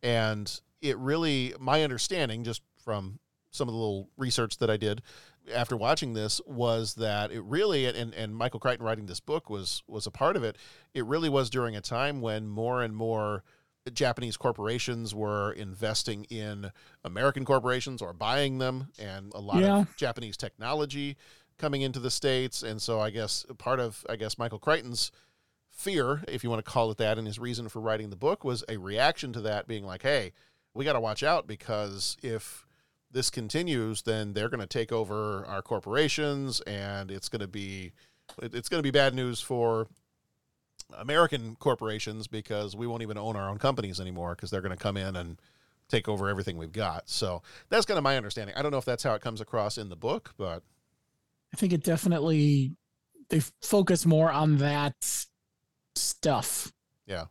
And it really, my understanding, just from some of the little research that I did after watching this, was that it really, and, and Michael Crichton writing this book was was a part of it. It really was during a time when more and more Japanese corporations were investing in American corporations or buying them, and a lot Yeah. of Japanese technology coming into the states. And so, I guess part of I guess Michael Crichton's fear, if you want to call it that, and his reason for writing the book was a reaction to that, being like, "Hey, we got to watch out because if this continues, then they're going to take over our corporations, and it's going to be it- it's going to be bad news for American corporations because we won't even own our own companies anymore because they're going to come in and take over everything we've got." So that's kind of my understanding. I don't know if that's how it comes across in the book, but I think it definitely they focus more on that stuff. Yeah.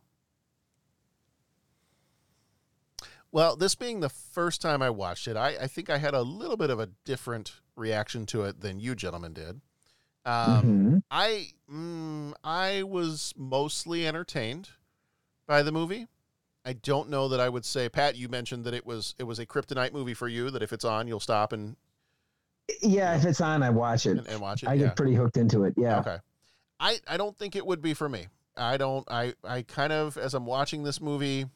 Well, this being the first time I watched it, I, I think I had a little bit of a different reaction to it than you gentlemen did. Um, Mhm. I mm, I was mostly entertained by the movie. I don't know that I would say Pat. You mentioned that it was it was a kryptonite movie for you. That if it's on, you'll stop and Yeah, if it's on, I watch it. and, and watch it. I yeah. get pretty hooked into it. Yeah. Okay. I I don't think it would be for me. I don't I I kind of as I'm watching this movie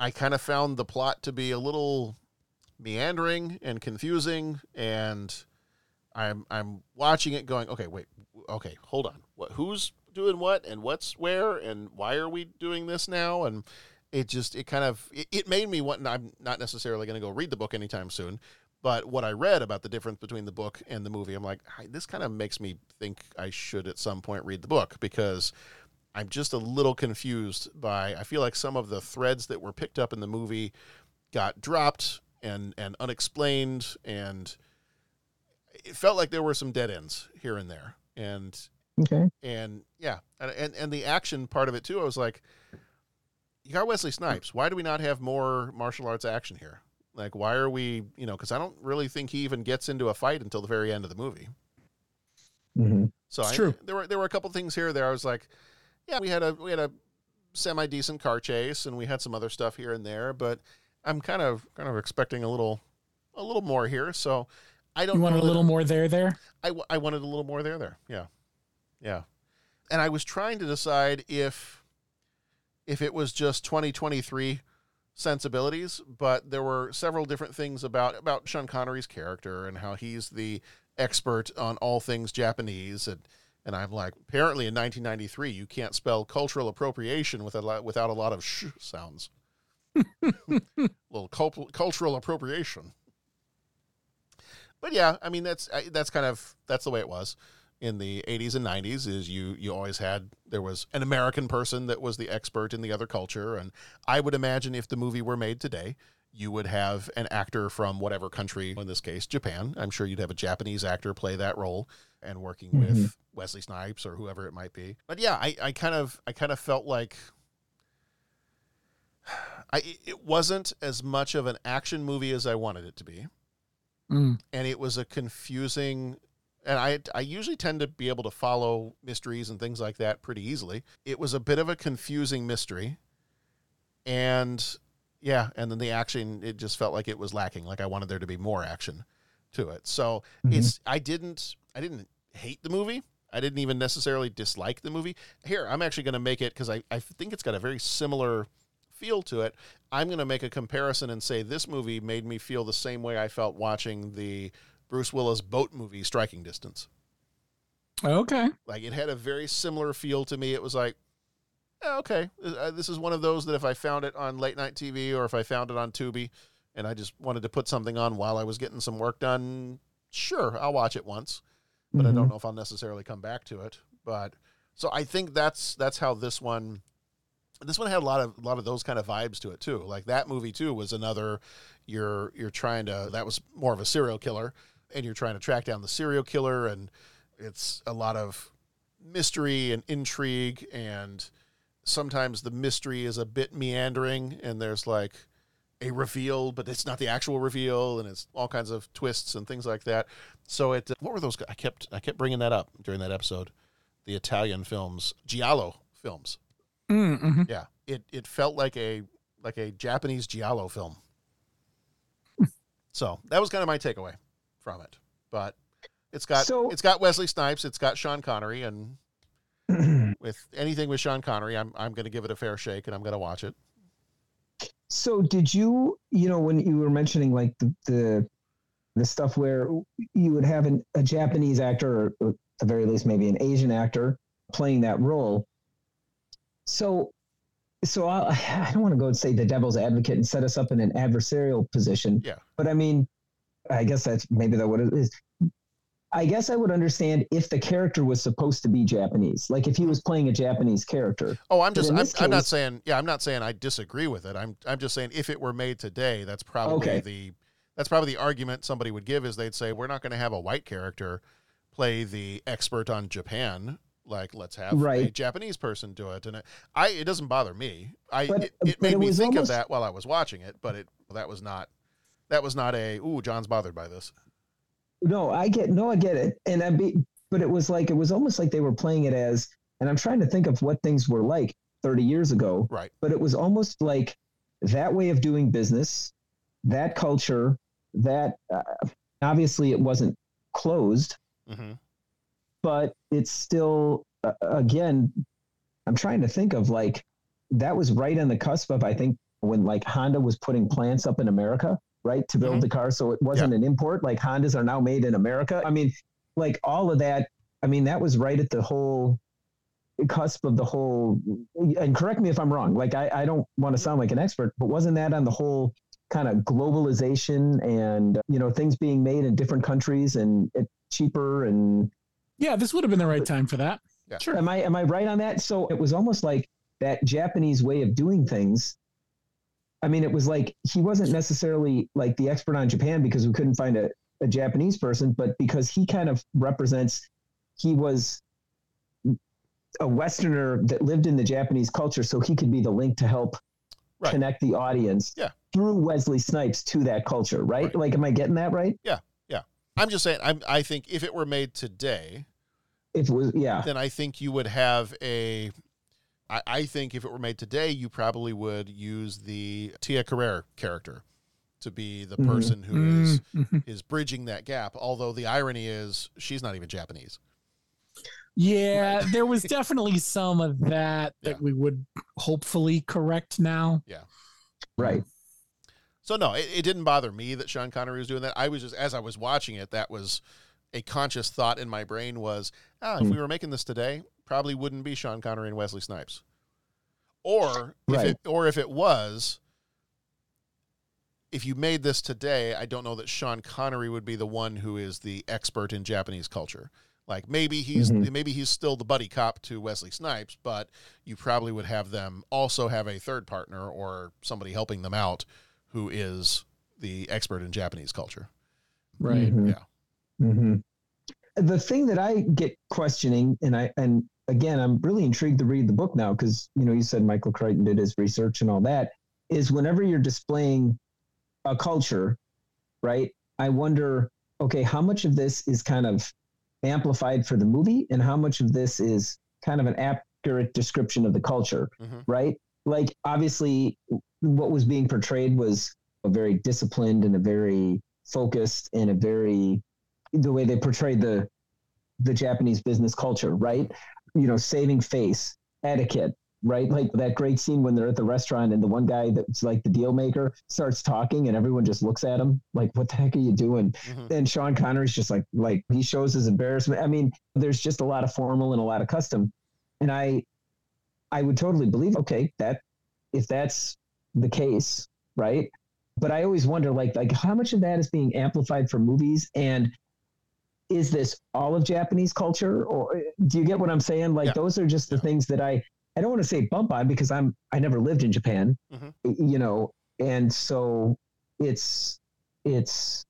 I kind of found the plot to be a little meandering and confusing and I'm I'm watching it going, okay, wait, okay, hold on. What who's doing what and what's where and why are we doing this now and it just it kind of it, it made me want I'm not necessarily going to go read the book anytime soon but what I read about the difference between the book and the movie, I'm like, this kind of makes me think I should at some point read the book because I'm just a little confused by. I feel like some of the threads that were picked up in the movie got dropped and and unexplained, and it felt like there were some dead ends here and there. And Okay. and yeah, and, and and the action part of it too. I was like, you got Wesley Snipes. Why do we not have more martial arts action here? Like, why are we, you know? Because I don't really think he even gets into a fight until the very end of the movie. hmm So It's I, true. There were there were a couple things here. There I was like, yeah, we had a we had a semi decent car chase, and we had some other stuff here and there. But I'm kind of kind of expecting a little a little more here. So I don't You want know a little more there, there? I, I wanted a little more there there yeah yeah and i was trying to decide if if it was just 2023 sensibilities but there were several different things about about sean connery's character and how he's the expert on all things japanese and and i'm like apparently in 1993 you can't spell cultural appropriation with a lot, without a lot of sh sounds. [laughs] Little cult- cultural appropriation. But yeah, I mean that's that's kind of that's the way it was in the 80s and 90s is you you always had there was an American person that was the expert in the other culture and I would imagine if the movie were made today you would have an actor from whatever country in this case Japan. I'm sure you'd have a Japanese actor play that role and working with Wesley Snipes or whoever it might be but yeah I, I kind of I kind of felt like [sighs] I it wasn't as much of an action movie as I wanted it to be Mm. and it was a confusing and I I usually tend to be able to follow mysteries and things like that pretty easily. It was a bit of a confusing mystery. And yeah, and then the action it just felt like it was lacking, like I wanted there to be more action to it. So, Mhm. it's I didn't I didn't hate the movie. I didn't even necessarily dislike the movie. Here, I'm actually going to make it cuz I I think it's got a very similar feel to it. I'm going to make a comparison and say this movie made me feel the same way I felt watching the Bruce Willis boat movie Striking Distance. Okay. Like it had a very similar feel to me. It was like, "Eh, okay, uh, this is one of those that if I found it on late night TV or if I found it on Tubi and I just wanted to put something on while I was getting some work done, sure, I'll watch it once, but I don't Mhm. know if I'll necessarily come back to it. But so I think that's that's how this one this one had a lot of a lot of those kind of vibes to it too. Like that movie too was another you're you're trying to that was more of a serial killer and you're trying to track down the serial killer and it's a lot of mystery and intrigue and sometimes the mystery is a bit meandering and there's like a reveal but it's not the actual reveal and it's all kinds of twists and things like that. So it what were those i kept i kept bringing that up during that episode the italian films giallo films. Mm, mhm. yeah it it felt like a like a japanese giallo film. So that was kind of my takeaway from it but it's got So- it's got wesley snipes it's got sean connery and [clears throat] with anything with sean connery i'm, I'm going to give it a fair shake and i'm going to watch it So did you, you know, when you were mentioning like the the, the stuff where you would have an, a Japanese actor, or at the very least maybe an Asian actor, playing that role. So, so I, I don't want to go and say the devil's advocate and set us up in an adversarial position. Yeah. But I mean, I guess that's maybe that what it is. I guess I would understand if the character was supposed to be Japanese, like if he was playing a Japanese character. Oh, I'm just I'm, this I'm not saying yeah, I'm not saying I disagree with it. I'm I'm just saying if it were made today, that's probably Okay. the that's probably the argument somebody would give is they'd say we're not going to have a white character play the expert on Japan. Like let's have a Japanese person do it, and it, I it doesn't bother me. I But- it, uh, it but made it me think almost- of that while I was watching it, but it that was not that was not a ooh John's bothered by this. No, I get no, I get it, and I be, but it was like it was almost like they were playing it as, and I'm trying to think of what things were like 30 years ago, right? But it was almost like that way of doing business, that culture, that uh, obviously it wasn't closed, Mm-hmm. but it's still uh, again, I'm trying to think of like that was right on the cusp of I think when like Honda was putting plants up in America, right, to build Mhm. the car, so it wasn't an import. Like Hondas are now made in America. I mean, like all of that. I mean, that was right at the whole cusp of the whole. And correct me if I'm wrong. Like I, I don't want to sound like an expert, but wasn't that on the whole kind of globalization and you know things being made in different countries and it cheaper and Yeah, this would have been the right time for that. Sure. Am I am I right on that? So it was almost like that Japanese way of doing things. I mean, it was like he wasn't necessarily like the expert on Japan because we couldn't find a, a Japanese person, but because he kind of represents he was a Westerner that lived in the Japanese culture, so he could be the link to help connect the audience Yeah. through Wesley Snipes to that culture, right? Like, am I getting that right? Yeah, yeah. I'm just saying. I'm, I think if it were made today, If it was, yeah, then I think you would have a. I, I think if it were made today, you probably would use the Tia Carrere character to be the Mhm. person who is Mhm. is bridging that gap. Although the irony is she's not even Japanese. Yeah, there was [laughs] definitely some of that that we would hopefully correct now. Yeah. Right. So no, it, it didn't bother me that Sean Connery was doing that. I was just as I was watching it, that was a conscious thought in my brain was, ah, if Hmm. we were making this today, probably wouldn't be Sean Connery and Wesley Snipes. Or if Right. it or if it was, if you made this today, I don't know that Sean Connery would be the one who is the expert in Japanese culture. Like maybe he's Mhm. maybe he's still the buddy cop to Wesley Snipes, but you probably would have them also have a third partner or somebody helping them out who is the expert in Japanese culture. Right. Mhm. Yeah. hmm The thing that I get questioning, and I and again, I'm really intrigued to read the book now because you know you said Michael Crichton did his research and all that. Is whenever you're displaying a culture, right? I wonder, okay, how much of this is kind of amplified for the movie, and how much of this is kind of an accurate description of the culture, mm-hmm. right? Like obviously, what was being portrayed was a very disciplined and a very focused and a very the way they portrayed the the Japanese business culture, right? You know, saving face, etiquette, right? Like that great scene when they're at the restaurant and the one guy that's like the deal maker starts talking and everyone just looks at him like, "What the heck are you doing?" Mm-hmm. And Sean Connery's just like, like he shows his embarrassment. I mean, there's just a lot of formal and a lot of custom, and I, I would totally believe, okay, that if that's the case, right? But I always wonder, like, like how much of that is being amplified for movies, and is this all of Japanese culture, or uh, do you get what I'm saying? Like, those are just the things that I, I don't want to say bump on because I'm, I never lived in Japan, mm-hmm. you know, and so it's, it's,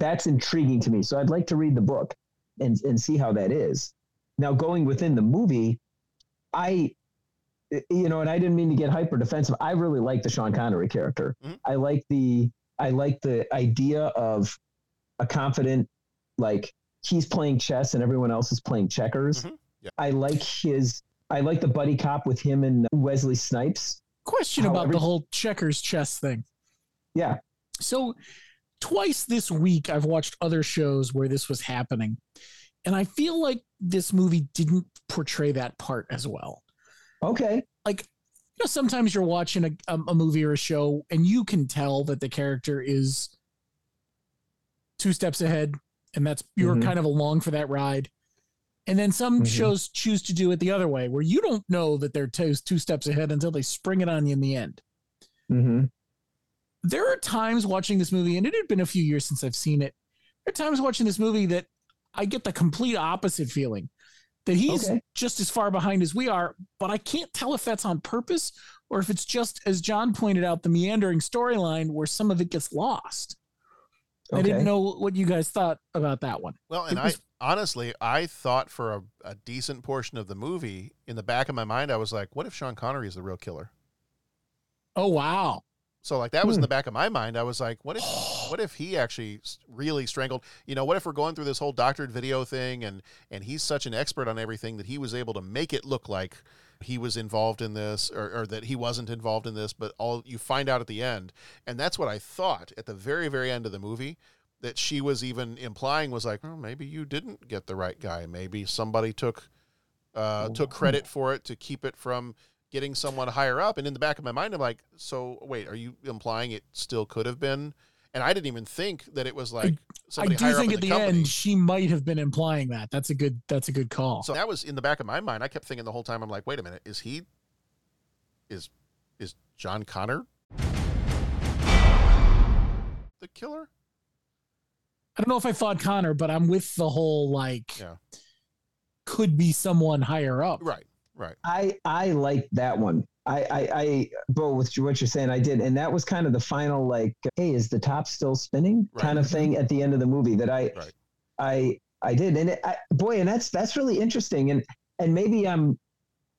that's intriguing to me. So I'd like to read the book and and see how that is. Now, going within the movie, I you know, and I didn't mean to get hyper defensive. I really like the Sean Connery character. Mm-hmm. I like the I like the idea of a confident, like he's playing chess and everyone else is playing checkers. Mm-hmm. I like his I like the buddy cop with him and Wesley Snipes. Question How about every- the whole checkers chess thing. Yeah. So twice this week I've watched other shows where this was happening. And I feel like this movie didn't portray that part as well. Okay. Like, you know, sometimes you're watching a, a, a movie or a show and you can tell that the character is two steps ahead and that's you're Mhm. kind of along for that ride. And then some Mhm. shows choose to do it the other way where you don't know that they're two, two steps ahead until they spring it on you in the end. Mm-hmm. there are times watching this movie, and it had been a few years since I've seen it. There are times watching this movie that I get the complete opposite feeling that he's Okay. just as far behind as we are, but I can't tell if that's on purpose or if it's just, as John pointed out, the meandering storyline where some of it gets lost. I didn't know what you guys thought about that one. Well, and was- I honestly, I thought for a, a decent portion of the movie, in the back of my mind, I was like, what if Sean Connery is the real killer? Oh wow. So like that was in Hmm. the back of my mind. I was like, what if [sighs] what if he actually really strangled? You know, what if we're going through this whole doctored video thing, and and he's such an expert on everything that he was able to make it look like he was involved in this, or, or that he wasn't involved in this, but all you find out at the end, and that's what I thought at the very very end of the movie. That she was even implying was like, oh, maybe you didn't get the right guy. Maybe somebody took uh, took credit for it to keep it from getting someone higher up. And in the back of my mind, I'm like, so wait, are you implying it still could have been? And I didn't even think that it was like I do higher think up at the, the, end she might have been implying that. That's a good. That's a good call. So that was in the back of my mind. I kept thinking the whole time. I'm like, wait a minute, is he? Is is John Connor the killer? I don't know if I thought Connor, but I'm with the whole like Yeah. could be someone higher up. Right. Right. I I like that one. I I, I Bo, with what you're saying, I did, and that was kind of the final like, hey, is the top still spinning kind of thing at the end of the movie that I I I did, and it, I, boy, and that's that's really interesting, and and maybe I'm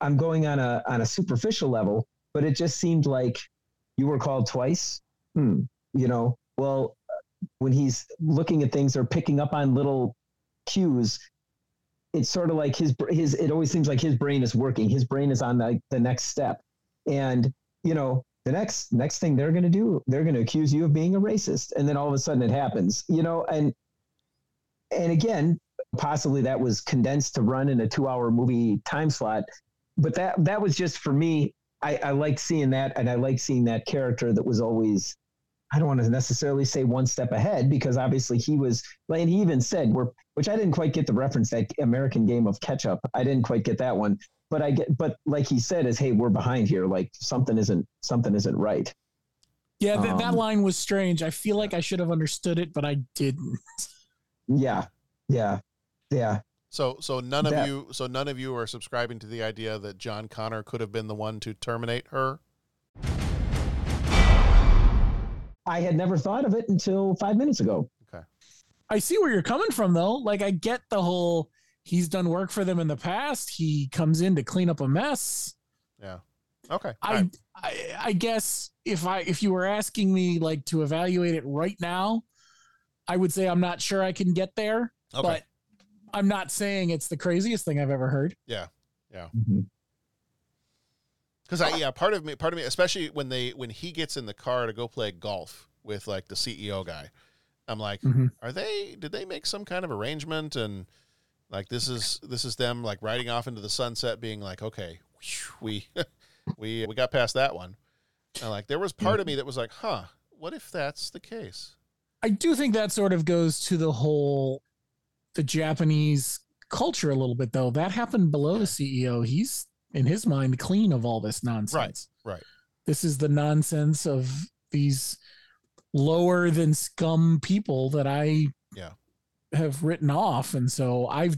I'm going on a on a superficial level, but it just seemed like you were called twice. Hmm. You know, well, when he's looking at things or picking up on little cues, it's sort of like his his. It always seems like his brain is working. His brain is on the the next step, and you know the next next thing they're going to do, they're going to accuse you of being a racist, and then all of a sudden it happens. You know, and and again, possibly that was condensed to run in a two hour movie time slot, but that that was just for me. I, I like seeing that, and I like seeing that character that was always I don't want to necessarily say one step ahead because obviously he was, and he even said, "We're," which I didn't quite get the reference that American game of catch up. I didn't quite get that one, but I get, but like he said, is hey, we're behind here. Like something isn't something isn't right. Yeah, th- that Um, line was strange. I feel like I should have understood it, but I didn't. Yeah, yeah, yeah. So so none of That- you so none of you are subscribing to the idea that John Connor could have been the one to terminate her. I had never thought of it until five minutes ago. Okay. I see where you're coming from, though. Like, I get the whole he's done work for them in the past. He comes in to clean up a mess. Yeah. Okay. I, I, I guess if I if you were asking me like to evaluate it right now, I would say I'm not sure I can get there. Okay. But I'm not saying it's the craziest thing I've ever heard. Yeah. Yeah. Mm-hmm. Because I yeah, part of me part of me, especially when they when he gets in the car to go play golf with like the CEO guy, I'm like, Mhm. are they did they make some kind of arrangement and like this is this is them like riding off into the sunset being like, okay, we [laughs] we we got past that one. And like there was part of me that was like, huh, what if that's the case? I do think that sort of goes to the whole the Japanese culture a little bit though. That happened below the CEO. He's in his mind clean of all this nonsense. Right. Right. This is the nonsense of these lower than scum people that I Yeah. have written off and so I've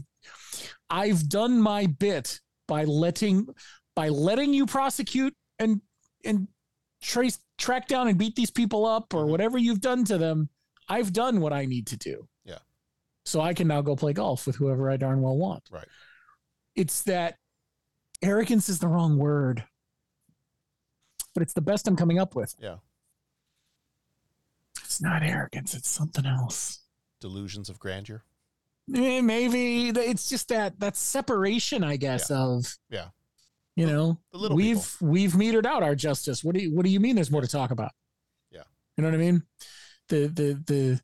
I've done my bit by letting by letting you prosecute and and trace track down and beat these people up or mm-hmm. whatever you've done to them. I've done what I need to do. Yeah. So I can now go play golf with whoever I darn well want. Right. It's that arrogance is the wrong word. But it's the best I'm coming up with. Yeah. It's not arrogance, it's something else. Delusions of grandeur. Eh, maybe it's just that that separation, I guess, of Yeah. you know the we've we've metered out our justice. What do you what do you mean there's more to talk about? Yeah. You know what I mean? The the the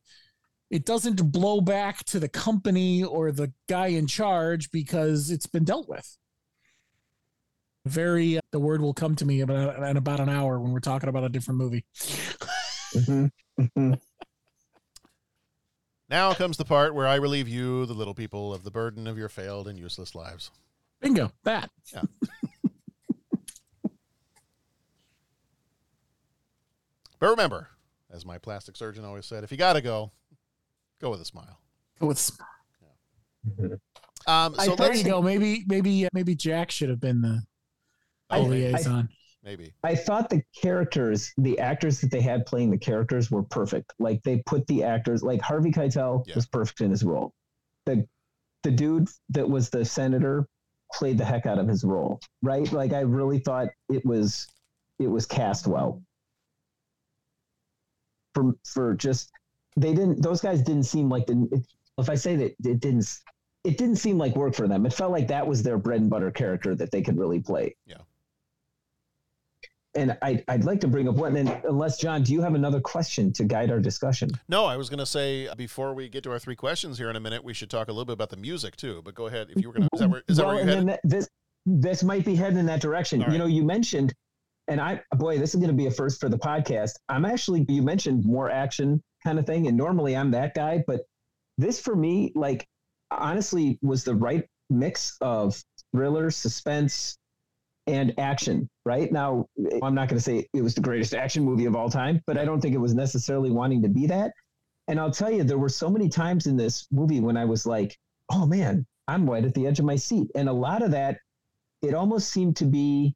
it doesn't blow back to the company or the guy in charge because it's been dealt with. Very uh, the word will come to me about in about an hour when we're talking about a different movie. Now comes the part where I relieve you, the little people, of the burden of your failed and useless lives. Bingo, that. Yeah. [laughs] but remember, as my plastic surgeon always said, if you gotta go, go with a smile. Go with smile. Um, I- so there let's you go. Maybe maybe uh, maybe Jack should have been the I- I- liaison. Maybe. I thought the characters, the actors that they had playing the characters were perfect. Like they put the actors, like Harvey Keitel was perfect in his role. The the dude that was the senator played the heck out of his role, right? Like I really thought it was it was cast well. For for just they didn't. Those guys didn't seem like the. If I say that it didn't, it didn't seem like work for them. It felt like that was their bread and butter character that they could really play. Yeah. And I, I'd like to bring up one, and unless John, do you have another question to guide our discussion? No, I was going to say before we get to our three questions here in a minute, we should talk a little bit about the music too. But go ahead if you were going to. Is that where, is that where you're headed? that- this this might be heading in that direction. Right. You know, you mentioned, and I boy, this is going to be a first for the podcast. I'm actually you mentioned more action kind of thing, and normally I'm that guy, but this for me, like honestly, was the right mix of thriller, suspense, and action. Right now, I'm not going to say it was the greatest action movie of all time, but I don't think it was necessarily wanting to be that. And I'll tell you, there were so many times in this movie when I was like, oh man, I'm right at the edge of my seat. And a lot of that, it almost seemed to be,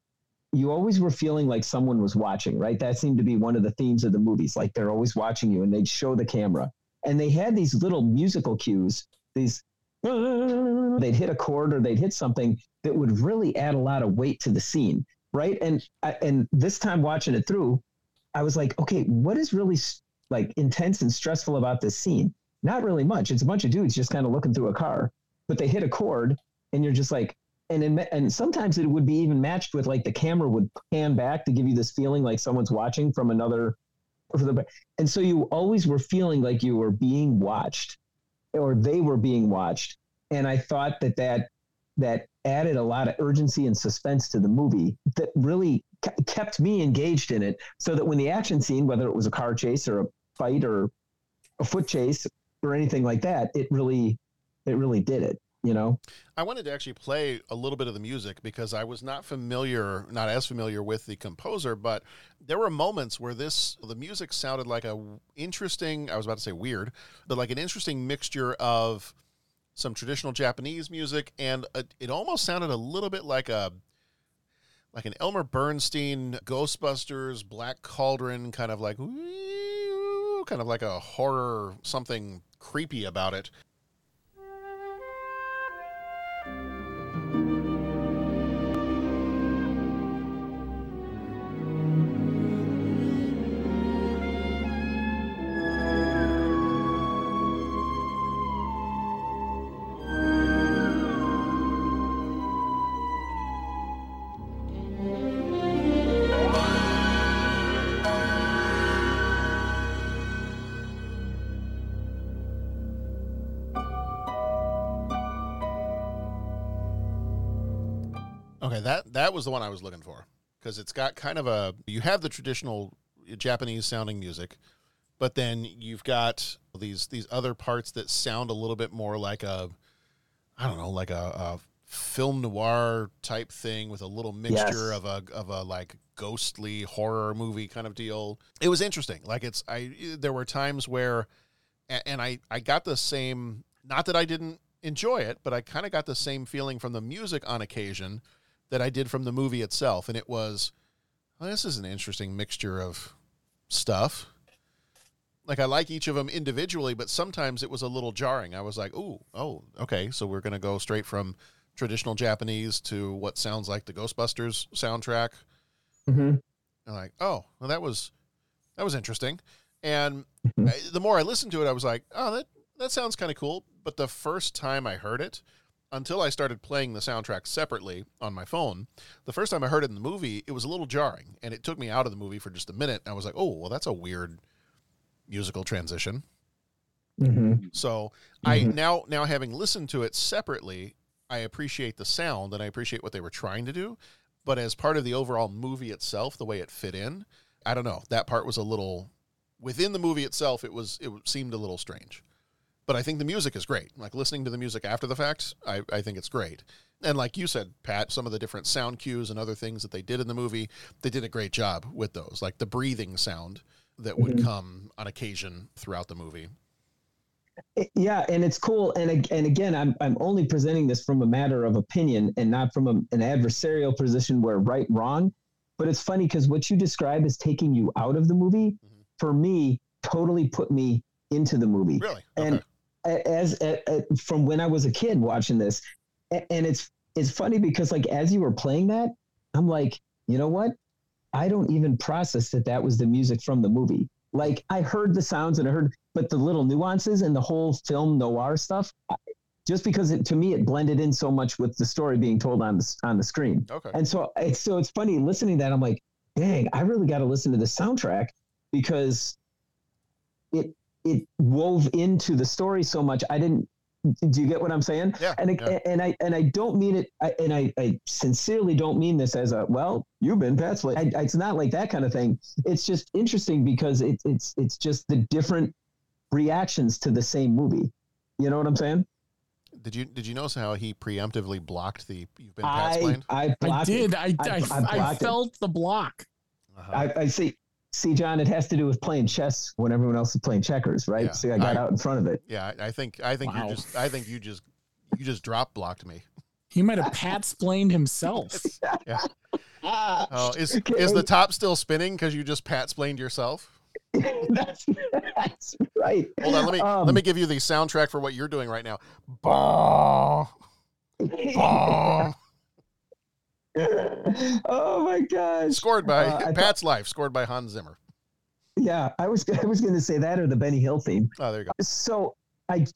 you always were feeling like someone was watching, right? That seemed to be one of the themes of the movies. Like they're always watching you and they'd show the camera. And they had these little musical cues, these, they'd hit a chord or they'd hit something that would really add a lot of weight to the scene, right? And, uh, and this time watching it through, I was like, okay, what is really like intense and stressful about this scene? Not really much. It's a bunch of dudes just kind of looking through a car, but they hit a chord, and you're just like, and in, and sometimes it would be even matched with like the camera would pan back to give you this feeling like someone's watching from another, and so you always were feeling like you were being watched, or they were being watched, and I thought that that that added a lot of urgency and suspense to the movie that really kept me engaged in it so that when the action scene whether it was a car chase or a fight or a foot chase or anything like that it really it really did it you know? I wanted to actually play a little bit of the music because I was not familiar, not as familiar with the composer, but there were moments where this the music sounded like a interesting, I was about to say weird, but like an interesting mixture of some traditional Japanese music and a, it almost sounded a little bit like a like an Elmer Bernstein Ghostbusters Black Cauldron kind of like kind of like a horror something creepy about it. That was the one I was looking for because it's got kind of a you have the traditional Japanese sounding music, but then you've got these these other parts that sound a little bit more like a I don't know, like a, a film noir type thing with a little mixture Yes. of a of a like ghostly horror movie kind of deal. It was interesting. Like it's I there were times where and I I got the same not that I didn't enjoy it, but I kind of got the same feeling from the music on occasion that I did from the movie itself and it was well, this is an interesting mixture of stuff. Like I like each of them individually, but sometimes it was a little jarring. I was like, "Ooh, oh, okay, so we're going to go straight from traditional Japanese to what sounds like the Ghostbusters soundtrack." mm-hmm. And like, oh, well, that was that was interesting. And I, the more I listened to it, I was like, oh, that that sounds kind of cool. But the first time I heard it, until I started playing the soundtrack separately on my phone, the first time I heard it in the movie, it was a little jarring, and it took me out of the movie for just a minute. I was like, oh, well, that's a weird musical transition. Mm-hmm. So I Mhm. now now having listened to it separately, I appreciate the sound and I appreciate what they were trying to do. But as part of the overall movie itself, the way it fit in, I don't know. That part was a little within the movie itself. It was it seemed a little strange. But I think the music is great. Like listening to the music after the fact, I, I think it's great. And like you said, Pat, some of the different sound cues and other things that they did in the movie, they did a great job with those. Like the breathing sound that would Mhm. come on occasion throughout the movie. yeah and it's cool and and again i'm i'm only presenting this from a matter of opinion and not from a, an adversarial position where right wrong but it's funny because what you describe as taking you out of the movie for me totally put me into the movie really and as a, a- from when i was a kid watching this and it's it's funny because like as you were playing that i'm like you know what i don't even process that that was the music from the movie like i heard the sounds and i heard but the little nuances and the whole film noir stuff, I- just because it, to me it blended in so much with the story being told on the on the screen. Okay. And so it's so it's funny listening to that I'm like, dang, I really got to listen to the soundtrack because it it wove into the story so much. I didn't. Do you get what I'm saying? Yeah. And it, yeah. and I and I don't mean it. I, and I, I sincerely don't mean this as a well. You've been Pat's like. I, it's not like that kind of thing. It's just interesting because it's it's it's just the different reactions to the same movie. You know what I'm saying? Did you did you notice how he preemptively blocked the you've been I explained? I I did. It. I, I, I, blocked it. felt the block. Uh-huh. I, I see. See, John, it has to do with playing chess when everyone else is playing checkers, right? Yeah. See, I got I- out in front of it. yeah, I I think I think Wow. you just I think you just you just drop blocked me. He might have pat splained himself. [laughs] Yeah. Ah, Oh, is Okay. is the top still spinning because you just pat splained yourself? [laughs] that's, that's right. Hold on, let me Um, let me give you the soundtrack for what you're doing right now. Bah, [laughs] bah. [laughs] oh my gosh! Scored by Uh, I thought- Pat's Life, scored by Hans Zimmer. Yeah, I was [laughs] I was going to say that or the Benny Hill theme. Oh, there you go. So I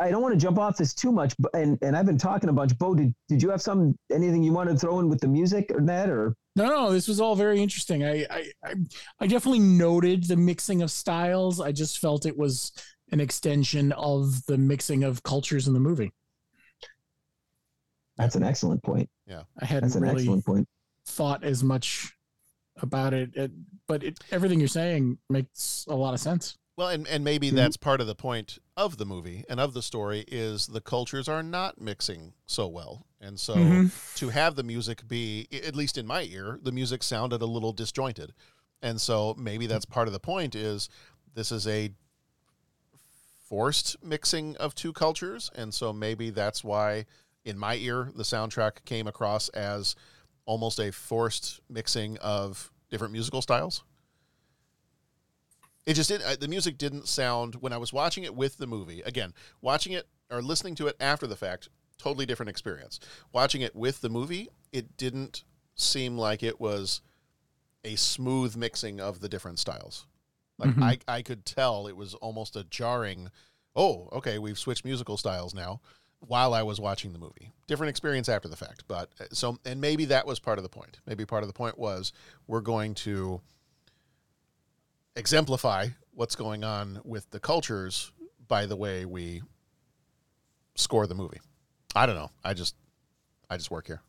I don't want to jump off this too much, but and and I've been talking a bunch. Bo, did did you have some anything you wanted to throw in with the music or that or? No, no, this was all very interesting. I, I, I, I definitely noted the mixing of styles. I just felt it was an extension of the mixing of cultures in the movie. That's an excellent point. Yeah. I hadn't That's an really excellent point. thought as much about it, it but it, everything you're saying makes a lot of sense. Well, and, and maybe Mm-hmm. that's part of the point of the movie and of the story is the cultures are not mixing so well. And so Mhm. to have the music be, at least in my ear, the music sounded a little disjointed. And so maybe that's part of the point is this is a forced mixing of two cultures. And so maybe that's why in my ear, the soundtrack came across as almost a forced mixing of different musical styles. It just did. uh, The music didn't sound when I was watching it with the movie. Again, watching it or listening to it after the fact, totally different experience. Watching it with the movie, it didn't seem like it was a smooth mixing of the different styles. Like Mhm. I, I could tell it was almost a jarring. Oh, okay, we've switched musical styles now. While I was watching the movie, different experience after the fact. But uh, so, and maybe that was part of the point. Maybe part of the point was we're going to exemplify what's going on with the cultures by the way we score the movie. I don't know. I just I just work here.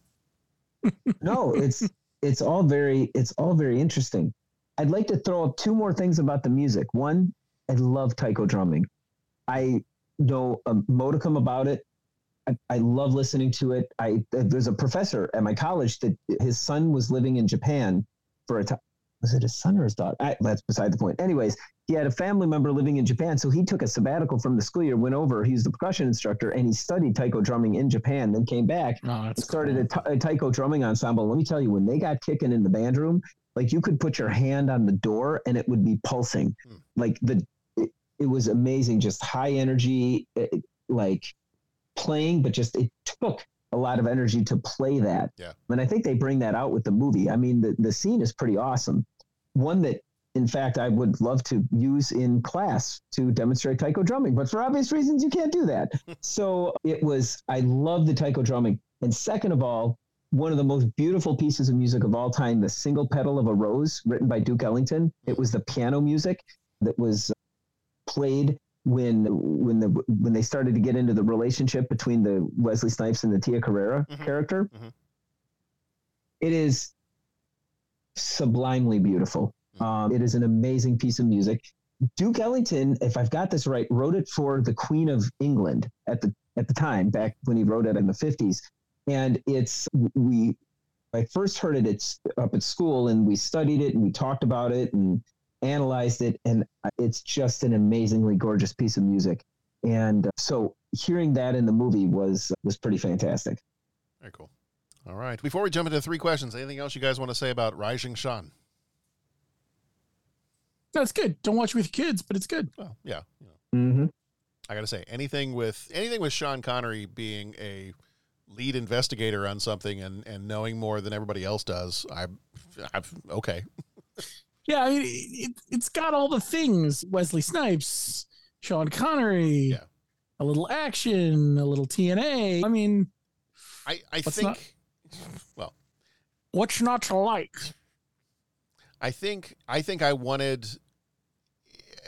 [laughs] no, it's it's all very it's all very interesting. I'd like to throw up two more things about the music. One, I love taiko drumming. I know a modicum about it. I, I love listening to it. I there's a professor at my college that his son was living in Japan for a time. Was it his son or his daughter? I, that's beside the point. Anyways, he had a family member living in Japan, so he took a sabbatical from the school year, went over. He's the percussion instructor, and he studied taiko drumming in Japan. Then came back, Oh, that's started cool. a, ta- a taiko drumming ensemble. Let me tell you, when they got kicking in the band room, like you could put your hand on the door and it would be pulsing. Hmm. Like the, it, it was amazing, just high energy, eh, like playing, but just it took a lot of energy to play that. Yeah. And I think they bring that out with the movie. I mean, the, the scene is pretty awesome. One that, in fact, I would love to use in class to demonstrate taiko drumming, but for obvious reasons, you can't do that. [laughs] so it was, I love the taiko drumming. And second of all, one of the most beautiful pieces of music of all time, The Single Petal of a Rose, written by Duke Ellington. It mm. was the piano music that was played when when the when they started to get into the relationship between the Wesley Snipes and the Tia Carrere Mhm. character. Mhm. It is sublimely beautiful. Um, it is an amazing piece of music. Duke Ellington, if I've got this right, wrote it for the Queen of England at the at the time back when he wrote it in the fifties, and it's we. I first heard it it's up at school, and we studied it and we talked about it and analyzed it, and it's just an amazingly gorgeous piece of music. And uh, so hearing that in the movie was was pretty fantastic. Very cool. All right. Before we jump into three questions, anything else you guys want to say about Rising Shan? No, it's good. Don't watch it with kids, but it's good. Well, yeah. You know, Mm-hmm. I got to say anything with anything with Sean Connery being a lead investigator on something and and knowing more than everybody else does. I, I've okay. [laughs] Yeah, I mean, it, it's got all the things. Wesley Snipes, Sean Connery. Yeah. A little action, a little TNA. I mean, I I think not- [laughs] well, what's not to like? I think I think I wanted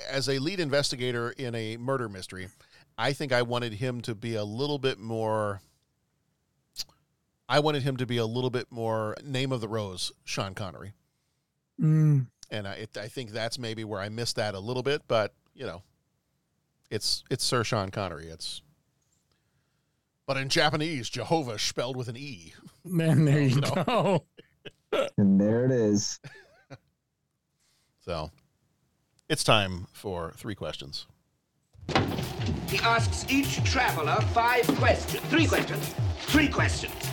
as a lead investigator in a murder mystery, I think I wanted him to be a little bit more I wanted him to be a little bit more name of the rose, Sean Connery. Mm, And I, it, I think that's maybe where I missed that a little bit, but you know, it's it's Sir Sean Connery. It's but in Japanese, Jehovah spelled with an E. [laughs] man, there oh, you go. [laughs] And there it is. [laughs] So it's time for three questions. He asks each traveler five questions. Three questions. Three questions.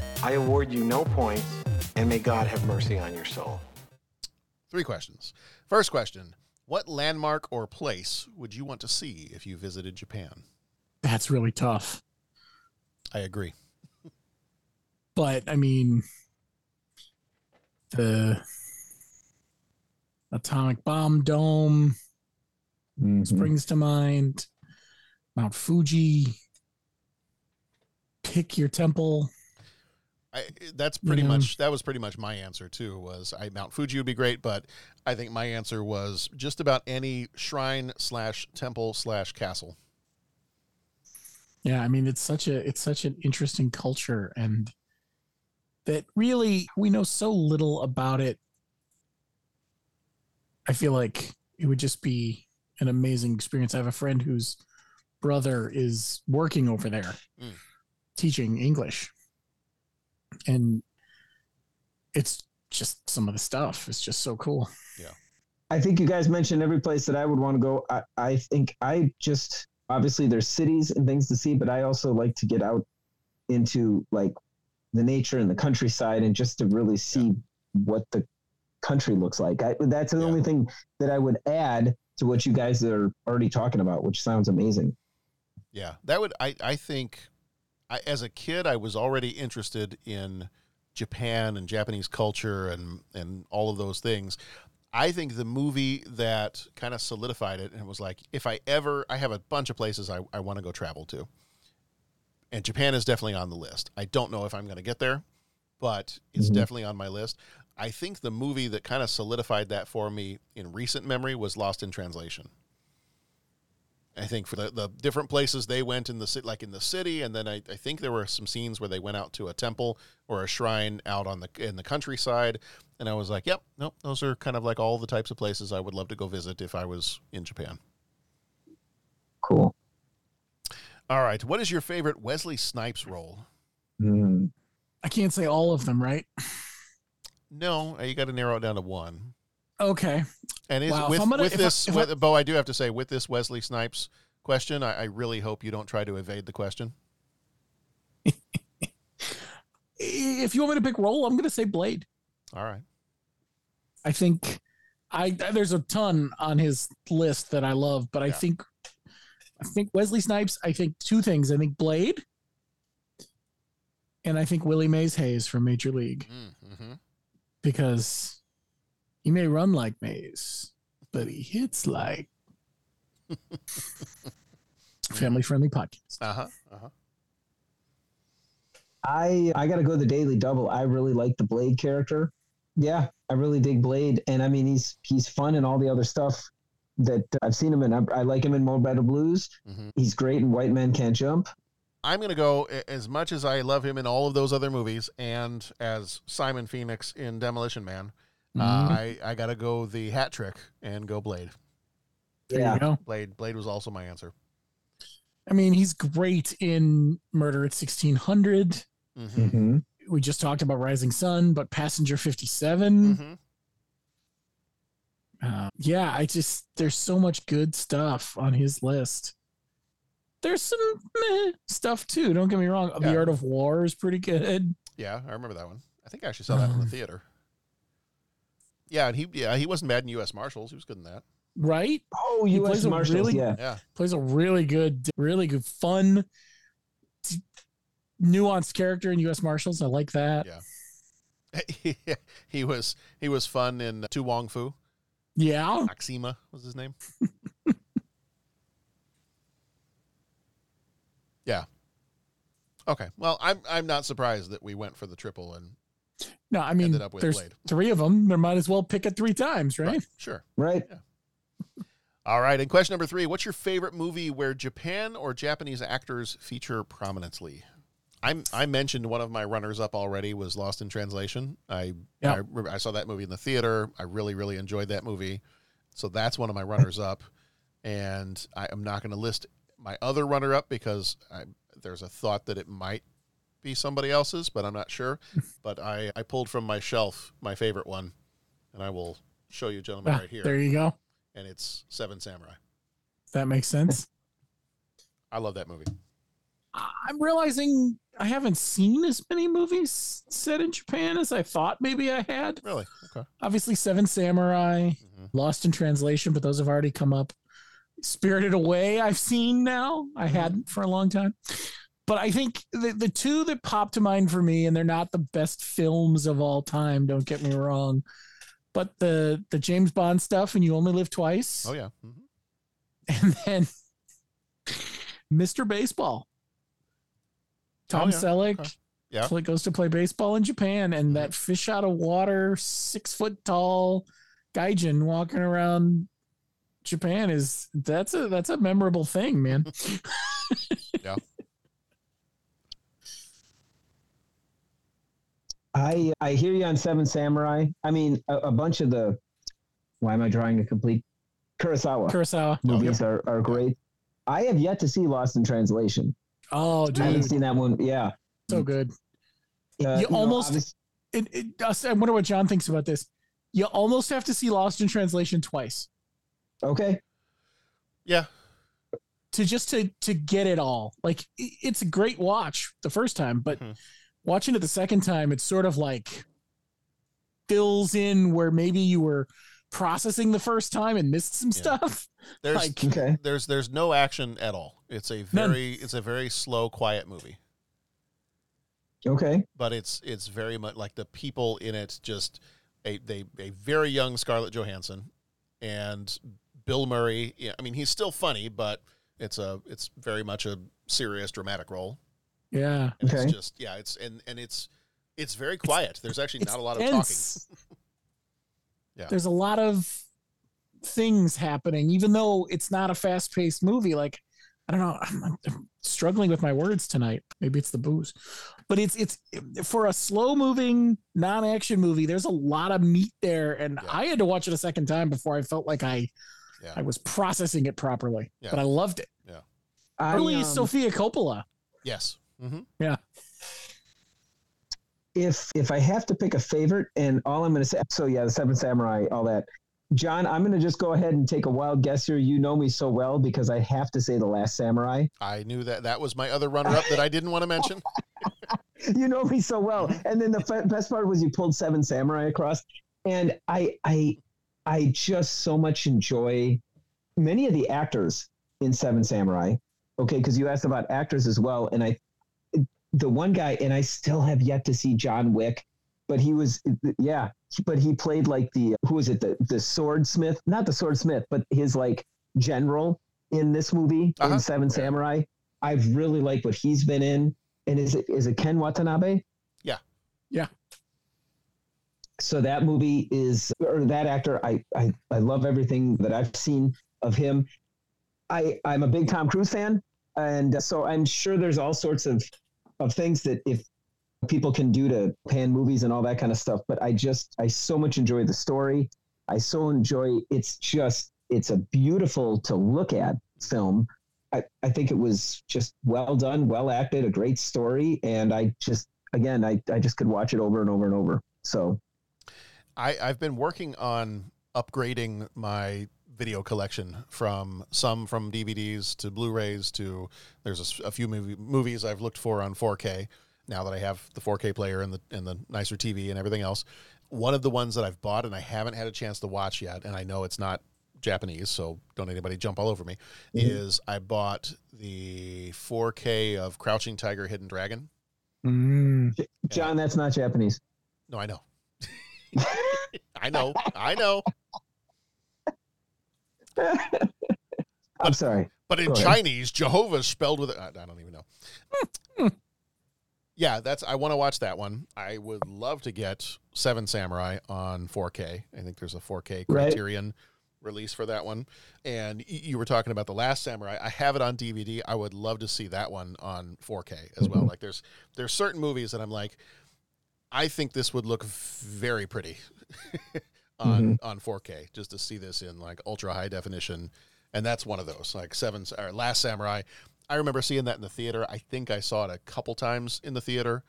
I award you no points, and may God have mercy on your soul. Three questions. First question What landmark or place would you want to see if you visited Japan? That's really tough. I agree. But I mean, the atomic bomb dome mm-hmm. springs to mind. Mount Fuji. Pick your temple. I, that's pretty Yeah. much that was pretty much my answer too. Was I Mount Fuji would be great, but I think my answer was just about any shrine slash temple slash castle. Yeah, I mean it's such a it's such an interesting culture and that really we know so little about it. I feel like it would just be an amazing experience. I have a friend whose brother is working over there Mm. teaching English. And it's just some of the stuff It's just so cool. Yeah. I think you guys mentioned every place that I would want to go. I, I think I just obviously there's cities and things to see, but I also like to get out into like the nature and the countryside and just to really see what the country looks like. I, that's the only thing that I would add to what you guys are already talking about, which sounds amazing. Yeah, that would I I think I, as a kid I was already interested in Japan and Japanese culture and and all of those things. I think the movie that kind of solidified it and was like, if I ever, I have a bunch of places I, I want to go travel to. And Japan is definitely on the list. I don't know if I'm going to get there, but it's Mhm. definitely on my list. I think the movie that kind of solidified that for me in recent memory was Lost in Translation. I think for the, the different places they went in the city, like in the city, and then I, I think there were some scenes where they went out to a temple or a shrine out on the in the countryside, and I was like, "Yep, nope, those are kind of like all the types of places I would love to go visit if I was in Japan." Cool. All right, what is your favorite Wesley Snipes role? Hmm. I can't say all of them, right? No, you got to narrow it down to one. Okay. And is Wow, with, gonna- with if I- this, I- Bo, I do have to say, with this Wesley Snipes question, I, I really hope you don't try to evade the question. If you want me to pick role, I'm going to say Blade. All right. I think I there's a ton on his list that I love, but I think I think Wesley Snipes. I think two things. I think Blade, and I think Willie Mays Hayes from Major League, Mm-hmm. because he may run like Mays, but he hits like [laughs] family friendly podcast. Uh huh. Uh huh. I I gotta go the Daily Double. I really like the Blade character. Yeah, I really dig Blade, and I mean he's he's fun and all the other stuff that I've seen him in. I, I like him in Mo' Better Blues. Mm-hmm. He's great in White Men Can't Jump. I'm going to go as much as I love him in all of those other movies, and as Simon Phoenix in Demolition Man. Uh, Mhm. I I got to go the hat trick and go Blade. There you go. Blade Blade was also my answer. I mean, he's great in Murder at 1600. Mm-hmm. We just talked about Rising Sun, but Passenger 57. Mm-hmm. Uh, yeah, I just there's so much good stuff on his list. There's some meh stuff too. Don't get me wrong. The Art of War is pretty good. Yeah, I remember that one. I think I actually saw that in the Um, theater. Yeah, and he yeah he wasn't bad in U.S. Marshals. He was good in that. right? Oh, He U.S. plays a Marshals. really- yeah. Yeah, Plays a really good, really good, fun, t- nuanced character in U.S. Marshals. I like that. yeah. [laughs] he was he was fun in To Wong Foo. Yeah. Maxima was his name. [laughs] yeah. Okay. Well, I'm I'm not surprised that we went for the triple and No, I mean, Ended up with there's Blade. three of them. There might as well pick it three times, right? sure. Right. All right. And question number three: What's your favorite movie where Japan or Japanese actors feature prominently? I'm, I mentioned one of my runners up already was Lost in Translation. I, Yeah. I I saw that movie in the theater. I really really enjoyed that movie, so that's one of my runners up. And I am not going to list my other runner up because I, there's a thought that it might be somebody else's, but I'm not sure. [laughs] but I I pulled from my shelf my favorite one, and I will show you gentlemen Ah, right here. There you go. And it's Seven Samurai. That makes sense. I love that movie. I'm realizing I haven't seen as many movies set in Japan as I thought maybe I had. Really? Okay. Obviously, Seven Samurai, Mm-hmm. Lost in Translation, but those have already come up. Spirited Away, I've seen now. I Mm-hmm. hadn't for a long time. But I think the, the two that pop to mind for me, and they're not the best films of all time, don't get me wrong, but the the James Bond stuff and You Only Live Twice, Oh yeah. Mm-hmm. and then [laughs] Mr. Baseball. Tom Oh, yeah. Selleck Okay. Yeah. goes to play baseball in Japan, and that fish out of water, six foot tall gaijin walking around Japan is that's a that's a memorable thing, man. [laughs] Yeah. I I hear you on Seven Samurai. I mean, a, a bunch of the. Why am I drawing a complete Kurosawa? Kurosawa. movies are, are great. I have yet to see Lost in Translation. Oh, dude. I haven't seen that one. Yeah, so good. Uh, you know, almost. obvious- it, it, I wonder what John thinks about this. You almost have to see Lost in Translation twice okay. Yeah. to just to to get it all. Like it's a great watch the first time, but Mhm. Watching it the second time, it's sort of like fills in where maybe you were processing the first time and missed some stuff. [laughs] There's Like- Okay. there's there's no action at all. It's a None. very it's a very slow, quiet movie. Okay. But it's it's very much like the people in it just a they a very young Scarlett Johansson and Bill Murray. Yeah, I mean he's still funny, but it's a it's very much a serious dramatic role. Yeah. And Okay. it's just yeah, it's and and it's it's very quiet. There's actually not a lot of tense. talking. [laughs] Yeah. There's a lot of things happening, even though it's not a fast paced movie. Like, I don't know, I'm, I'm struggling with my words tonight. Maybe it's the booze, but it's, it's for a slow moving non action movie. There's a lot of meat there. And I had to watch it a second time before I felt like I, Yeah. I was processing it properly, Yeah. but I loved it. Yeah. I, Early um, Sofia Coppola. Yes. Hmm Yeah. if if I have to pick a favorite, and all I'm going to say, so yeah, the Seven Samurai, all that. John, I'm going to just go ahead and take a wild guess here. You know me so well because I have to say the Last Samurai. I knew that that was my other runner up that I didn't want to mention. [laughs] [laughs] you know me so well. And then the f- best part was you pulled Seven Samurai across, and I I I just so much enjoy many of the actors in Seven Samurai. Okay, because you asked about actors as well, and I the one guy, and I still have yet to see John Wick, but he was yeah, but he played like the who was it the the swordsmith, not the swordsmith, but his like general in this movie Uh-huh. in Seven Samurai. I've really liked what he's been in. And is it is it Ken Watanabe? Yeah. Yeah. So that movie is or that actor, I I, I love everything that I've seen of him. I I'm a big Tom Cruise fan, and so I'm sure there's all sorts of of things that if people can do to pan movies and all that kind of stuff. But I just I so much enjoy the story. I so enjoy it's just it's a beautiful to look at film. I, I think it was just well done, well acted, a great story, and I just again I, I just could watch it over and over and over. So I, I've been working on upgrading my video collection from some from DVDs to Blu-rays to there's a few movie, movies I've looked for on 4K now that I have the 4K player and the and the nicer TV and everything else. One of the ones that I've bought and I haven't had a chance to watch yet, and I know it's not Japanese, so don't anybody jump all over me. Mhm. Is I bought the 4K of Crouching Tiger, Hidden Dragon. Mm. John, that's not Japanese. No, I know. [laughs] I know. I know. [laughs] I'm sorry. But in. Chinese, Jehovah's spelled with I don't even know. yeah, that's I want to watch that one. I would love to get Seven Samurai on 4K. I think there's a 4K Right. Criterion release for that one. And you were talking about the Last Samurai. I have it on DVD. I would love to see that one on 4K as well. Mhm. Like there's there's certain movies that I'm like I think this would look very pretty [laughs] on Mm-hmm. on 4K just to see this in like ultra high definition. And that's one of those like seven or Last Samurai. I remember seeing that in the theater. I think I saw it a couple times in the theater.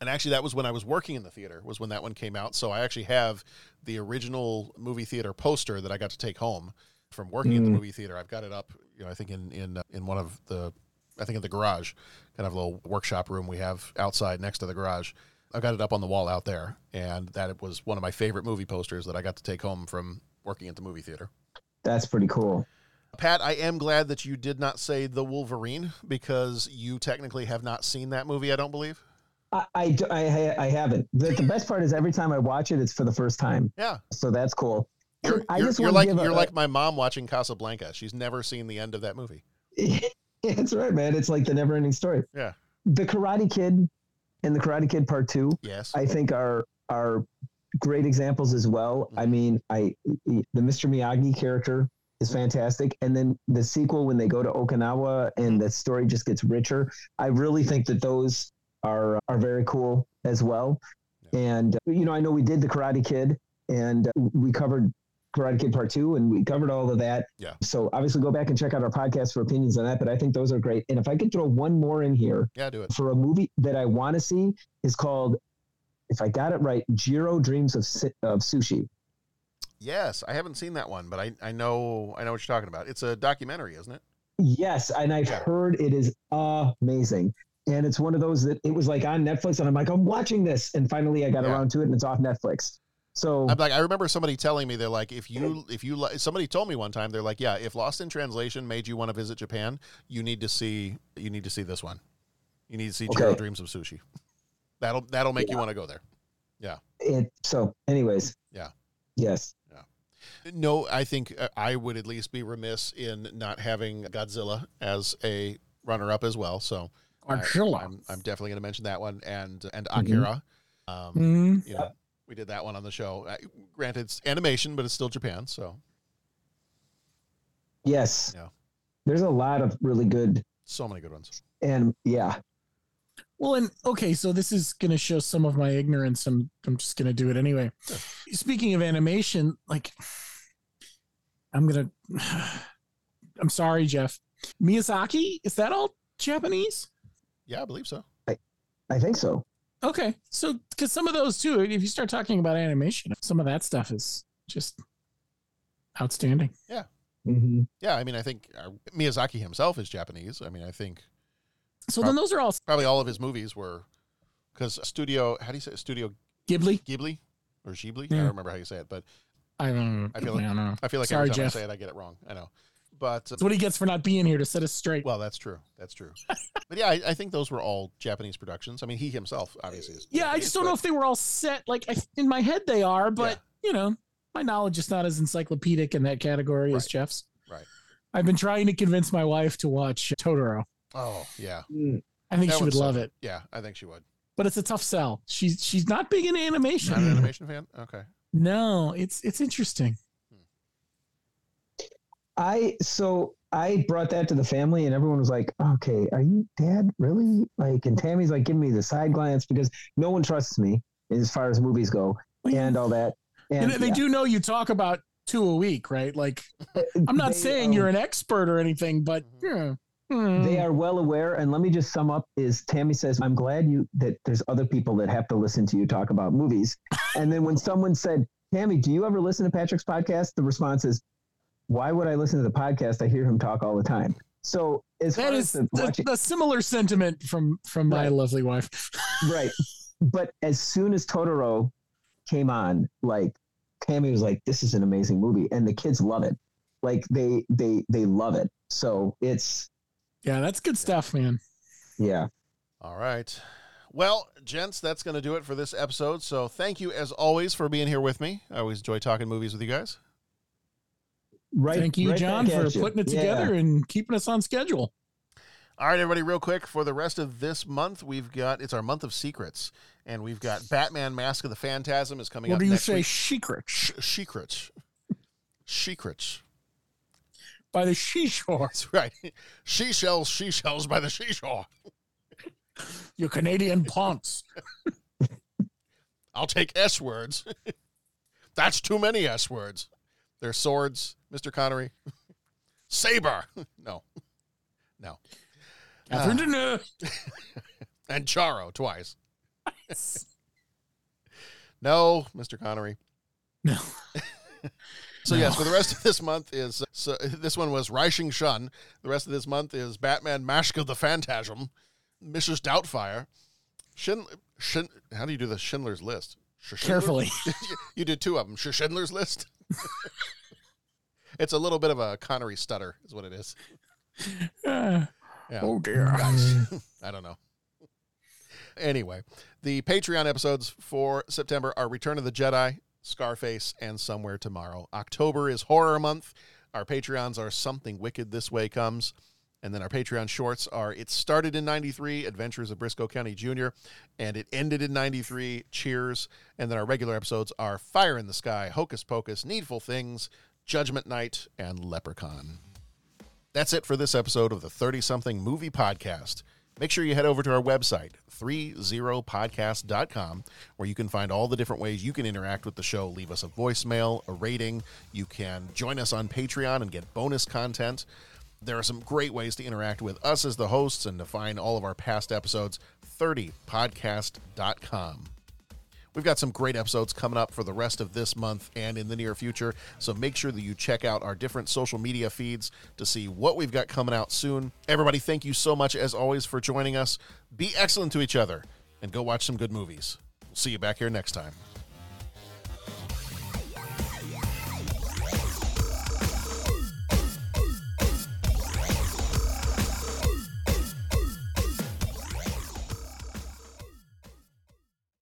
And actually, that was when I was working in the theater. Was when that one came out. So I actually have the original movie theater poster that I got to take home from working in the Mm. movie theater. I've got it up. You know, I think in in uh, in one of the, I think in the garage, kind of a little workshop room we have outside next to the garage. I've got it up on the wall out there, and that it was one of my favorite movie posters that I got to take home from working at the movie theater. That's pretty cool. Pat, I am glad that you did not say the Wolverine because you technically have not seen that movie. I don't believe. I, I, I, I haven't. The, the best part is every time I watch it, it's for the first time. Yeah. So that's cool. You're, I just you're like give you're a- like my mom watching Casablanca. She's never seen the end of that movie. [laughs] That's right, man. It's like the never ending story. Yeah. The Karate Kid and the Karate Kid Part Two, Yes. I think are are great examples as well. Mm-hmm. I mean, I the Mr. Miyagi character is mm-hmm. fantastic, and then the sequel when they go to Okinawa and mm-hmm. the story just gets richer. I really think that those are are very cool as well. And you know, I know we did the Karate Kid, and we covered Karate Kid Part Two, and we covered all of that. Yeah. So obviously, go back and check out our podcast for opinions on that. But I think those are great. And if I could throw one more in here, Yeah, do it. for a movie that I want to see is called, if I got it right, Jiro Dreams of of Sushi. Yes, I haven't seen that one, but I, I know I know what you're talking about. It's a documentary, isn't it? Yes, and I've heard it is amazing. And it's one of those that it was like on Netflix, and I'm like, I'm watching this, and finally I got Yeah. around to it, and it's off Netflix. So I'm like I remember somebody telling me they're like if you if you somebody told me one time they're like yeah if Lost in Translation made you want to visit Japan you need to see you need to see this one you need to see Jiro Okay. Dreams of Sushi that'll that'll make you want to go there yeah it. So, anyways, yeah yes, No, I think uh, I would at least be remiss in not having Godzilla as a runner-up as well. So I- Godzilla. I'm, I'm definitely going to mention that one and and Mhm. Akira. Um, Mhm. You know, we did that one on the show. Uh, granted, it's animation, but it's still Japan. So yes. Yeah. There's a lot of really good, so many good ones. and yeah, Well, and okay, so this is going to show some of my ignorance. I'm I'm just going to do it anyway. Speaking of animation, like I'm going [sighs] to I'm sorry, Jeff. Miyazaki, is that all Japanese? Yeah, I believe so. I think so. Okay. So cuz some of those too, if you start talking about animation, some of that stuff is just outstanding. Yeah, Mm-hmm. yeah. I mean, I think uh, Miyazaki himself is Japanese. I mean, I think So then those are all probably all of his movies were because Studio. How do you say it? Studio Ghibli? Ghibli or Ghibli? I don't remember how you say it, but I don't I feel like I don't know. I feel like Sorry, every time Jeff. I say it, I get it wrong. I know, but uh, That's what he gets for not being here to set us straight. well, that's true. That's true. [laughs] but yeah, I, I think those were all Japanese productions. I mean, he himself obviously is. Yeah, I just don't know if they were all set. Like I, in my head, they are, but you know, my knowledge is not as encyclopedic in that category as Jeff's. Right. I've been trying to convince my wife to watch Totoro. Oh yeah, I think That she would love something. it, Yeah, I think she would. but it's a tough sell. She's she's not big in animation. Not an animation fan. Okay. No, it's it's interesting. I so I brought that to the family, and everyone was like, "Okay, are you dad really?" Like, and Tammy's like giving me the side glance because no one trusts me as far as movies go and all that. And And they yeah, do know you talk about two a week, right? Like, [laughs] I'm not They, saying um, you're an expert or anything, but yeah. Hmm. they are well aware. And let me just sum up: is Tammy says, "I'm glad you that there's other people that have to listen to you talk about movies." And then when [laughs] someone said, Tammy, do you ever listen to Patrick's podcast? The response is, "Why would I listen to the podcast? I hear him talk all the time." So as That far is as the the, watching, the similar sentiment from from my Right. lovely wife. [laughs] right, but as soon as Totoro came on, like Tammy was like, "This is an amazing movie," and the kids love it. Like they they they love it. So it's Yeah, that's good stuff, man. yeah. All right. Well, gents, that's going to do it for this episode. So thank you, as always, for being here with me. I always enjoy talking movies with you guys. Right. Thank you, right John, for you. putting it Yeah. together and keeping us on schedule. All right, everybody, real quick for the rest of this month, we've got it's our month of secrets, and we've got Batman: Mask of the Phantasm is coming What up. do you next say, week. secret? Secrets, secrets. By the seashore. That's right. She shells, she shells by the seashore. Your Canadian ponce. I'll take S words. That's too many S words. They're swords, Mr. Connery. [laughs] Saber. [laughs] No. No. Catherine. Uh. Deneuve. [laughs] and Charo twice. no, Mr. Connery. No. So No. yes, for the rest of this month is uh, so uh, this one was Rising Shun. The rest of this month is Batman Mask of the Phantasm, Mrs. Doubtfire, Shin, Shin how do you do the Schindler's List? Schindler? Carefully. you did two of them. Sch- Schindler's List. [laughs] it's a little bit of a Connery stutter, is what it is. Ah. Yeah. Oh, dear. [laughs] I don't know. Anyway, the Patreon episodes for September are Return of the Jedi, Scarface, and Somewhere Tomorrow. October is horror month. Our Patreons are Something Wicked This Way Comes. And then our Patreon shorts are It Started in 93, Adventures of Briscoe County Jr., and It Ended in 93, Cheers. And then our regular episodes are Fire in the Sky, Hocus Pocus, Needful Things, Judgment Night, and Leprechaun. That's it for this episode of the 30 something movie podcast. Make sure you head over to our website, 30podcast.com, where you can find all the different ways you can interact with the show. Leave us a voicemail, a rating. You can join us on Patreon and get bonus content. There are some great ways to interact with us as the hosts and to find all of our past episodes, 30podcast.com. We've got some great episodes coming up for the rest of this month and in the near future. So make sure that you check out our different social media feeds to see what we've got coming out soon. Everybody, thank you so much, as always, for joining us. Be excellent to each other and go watch some good movies. We'll see you back here next time.